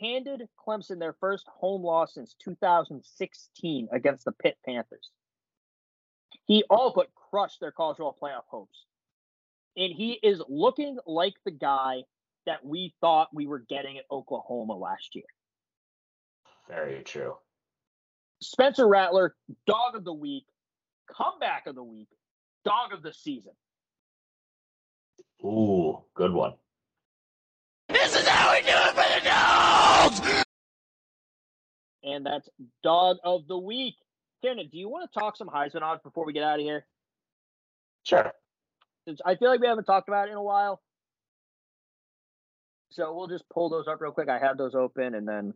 Speaker 4: handed Clemson their first home loss since 2016 against the Pitt Panthers. He all but crushed their college football playoff hopes. And he is looking like the guy that we thought we were getting at Oklahoma last year.
Speaker 6: Very true.
Speaker 4: Spencer Rattler, dog of the week, comeback of the week, dog of the season.
Speaker 6: Ooh, good one.
Speaker 10: This is how we do it for the dogs!
Speaker 4: And that's dog of the week. Kieran, do you want to talk some Heisman odds before we get out of here?
Speaker 6: Sure.
Speaker 4: Since I feel like we haven't talked about it in a while. So we'll just pull those up real quick. I have those open and then.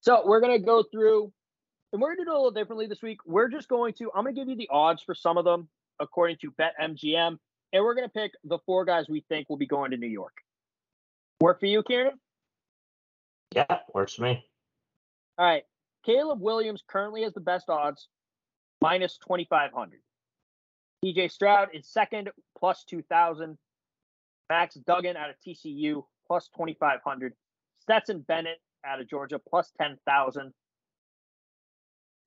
Speaker 4: So we're going to go through, and we're going to do it a little differently this week. We're just going to, I'm going to give you the odds for some of them according to BetMGM, and we're going to pick the four guys we think will be going to New York. Work for you, Kieran?
Speaker 6: Yeah, works for me.
Speaker 4: All right. Caleb Williams currently has the best odds, minus 2,500. CJ Stroud is second, plus 2,000. Max Duggan out of TCU, plus 2,500. Stetson Bennett out of Georgia, plus 10,000.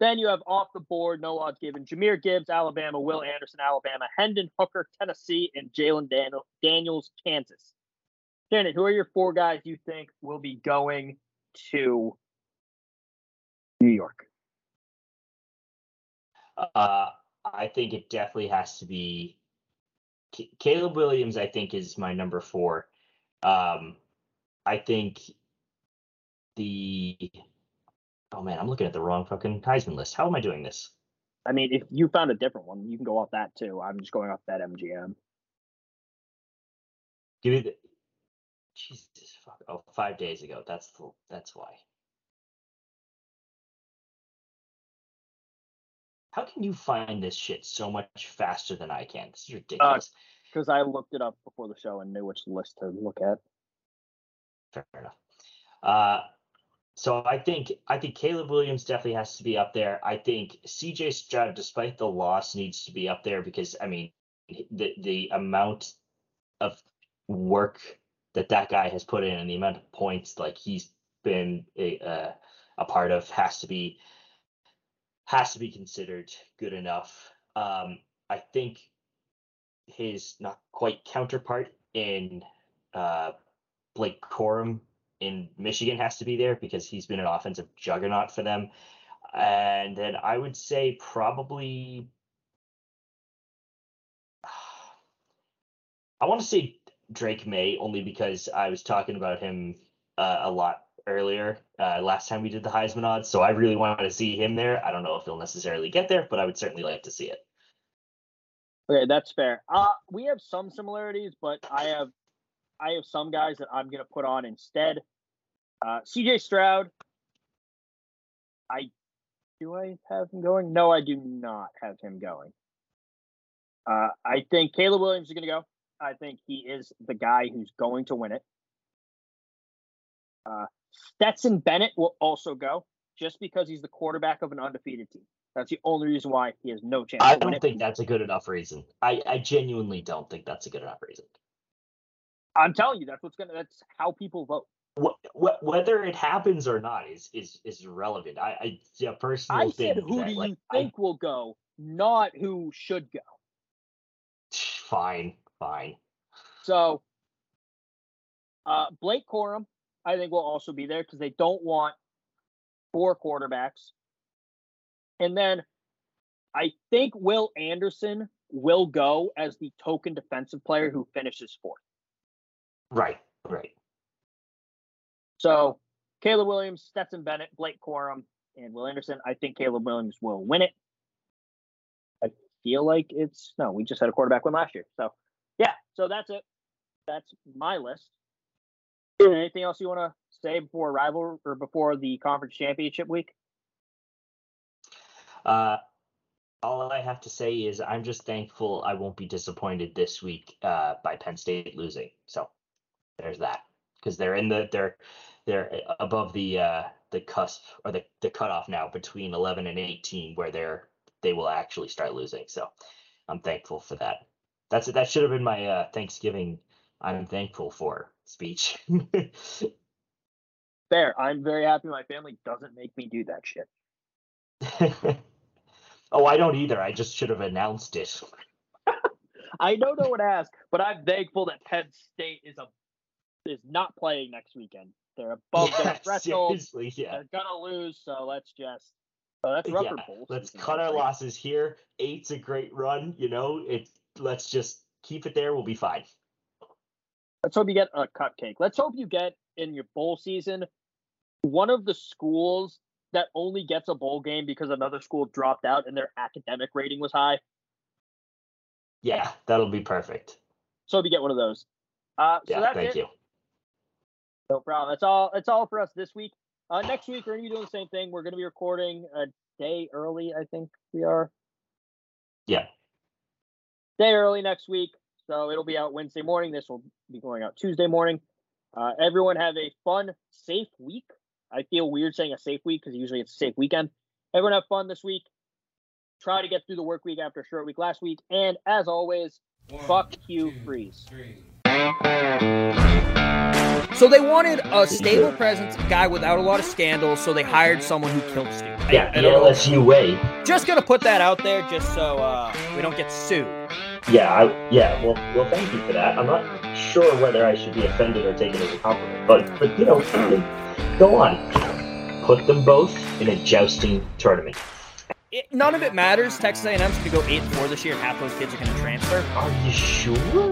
Speaker 4: Then you have off the board, no odds given. Jahmyr Gibbs, Alabama. Will Anderson, Alabama. Hendon Hooker, Tennessee. And Jalen Daniel, Daniels, Kansas. Janet, who are your four guys you think will be going to New York?
Speaker 6: Uh, I think it definitely has to be C- Caleb Williams. I think is my number four. Um, I think the oh man, I'm looking at the wrong fucking Heisman list. How am I doing this?
Speaker 4: I mean, if you found a different one, you can go off that too. I'm just going off that MGM.
Speaker 6: Give me the Jesus fuck. Oh, five days ago. That's the that's why. How can you find this shit so much faster than I can? This is ridiculous.
Speaker 4: Because I looked it up before the show and knew which list to look at.
Speaker 6: Fair enough. Uh, so I think I think Caleb Williams definitely has to be up there. I think CJ Stroud, despite the loss, needs to be up there because I mean the the amount of work that that guy has put in and the amount of points like he's been a uh, a part of has to be has to be considered good enough. Um, I think his not quite counterpart in uh, Blake Corum in Michigan has to be there because he's been an offensive juggernaut for them. And then I would say probably *sighs* I want to say Drake Maye only because I was talking about him uh, a lot earlier uh, last time we did the Heisman odds. So I really wanted to see him there. I don't know if he'll necessarily get there, but I would certainly like to see it.
Speaker 4: Okay, that's fair. Uh, we have some similarities, but I have I have some guys that I'm going to put on instead. Uh, CJ Stroud. I do I have him going? No, I do not have him going. Uh, I think Caleb Williams is going to go. I think he is the guy who's going to win it. Uh, Stetson Bennett will also go just because he's the quarterback of an undefeated team. That's the only reason why he has no chance.
Speaker 6: I don't think that's a good enough reason. I, I genuinely don't think that's a good enough reason.
Speaker 4: I'm telling you, that's what's gonna. That's how people vote.
Speaker 6: What, whether it happens or not is is is irrelevant. I, I yeah, personally
Speaker 4: I
Speaker 6: think
Speaker 4: said, who
Speaker 6: that,
Speaker 4: do
Speaker 6: like,
Speaker 4: you think will go, not who should go. *sighs*
Speaker 6: Fine, fine.
Speaker 4: So, uh, Blake Corum, I think will also be there because they don't want four quarterbacks. And then I think Will Anderson will go as the token defensive player who finishes fourth.
Speaker 6: Right, right.
Speaker 4: So Caleb Williams, Stetson Bennett, Blake Corum, and Will Anderson. I think Caleb Williams will win it. I feel like it's no, we just had a quarterback win last year. So yeah, so that's it. That's my list. Anything else you want to say before rival or before the conference championship week?
Speaker 6: Uh, all I have to say is I'm just thankful I won't be disappointed this week uh, by Penn State losing. So there's that because they're in the they're they're above the uh, the cusp or the the cutoff now between 11 and 18 where they're they will actually start losing. So I'm thankful for that. That's that should have been my uh, Thanksgiving. I'm thankful for speech. *laughs*
Speaker 4: Fair. I'm very happy my family doesn't make me do that shit. *laughs*
Speaker 6: oh, I don't either. I just should have announced it. *laughs*
Speaker 4: I don't know no one asked, but I'm thankful that Penn State is a is not playing next weekend. They're above *laughs*
Speaker 6: Yeah,
Speaker 4: their threshold.
Speaker 6: yeah.
Speaker 4: They're gonna lose, so let's just so that's rougher
Speaker 6: Yeah,
Speaker 4: bowl
Speaker 6: let's cut our losses here. Eight's a great run. You know, it. Let's just keep it there. We'll be fine.
Speaker 4: Let's hope you get a cupcake. Let's hope you get in your bowl season one of the schools that only gets a bowl game because another school dropped out and their academic rating was high.
Speaker 6: Yeah, that'll be perfect.
Speaker 4: So hope you get one of those. Uh, so
Speaker 6: Yeah,
Speaker 4: that's
Speaker 6: thank
Speaker 4: it.
Speaker 6: you.
Speaker 4: No problem. That's all. That's all for us this week. Uh, next week we're gonna be doing the same thing. We're gonna be recording a day early. I think we are
Speaker 6: Yeah.
Speaker 4: day early next week, so it'll be out Wednesday morning. This will be going out Tuesday morning. Uh, everyone have a fun, safe week. I feel weird saying a safe week because usually it's a safe weekend. Everyone have fun this week. Try to get through the work week after a short week last week. And as always, fuck Hugh Freeze. So they wanted a stable presence, a guy without a lot of scandals, so they hired someone who killed Stu.
Speaker 6: Yeah, the. LSU way.
Speaker 4: Just gonna put that out there, just so uh, we don't get sued.
Speaker 6: Yeah, I, yeah. Well, well, thank you for that. I'm not sure whether I should be offended or take it as a compliment, but but you know, *clears throat* go on. Put them both in a jousting tournament.
Speaker 4: It, none of it matters. Texas A&M's gonna go eight four this year, and half those kids are gonna transfer.
Speaker 6: Are you sure?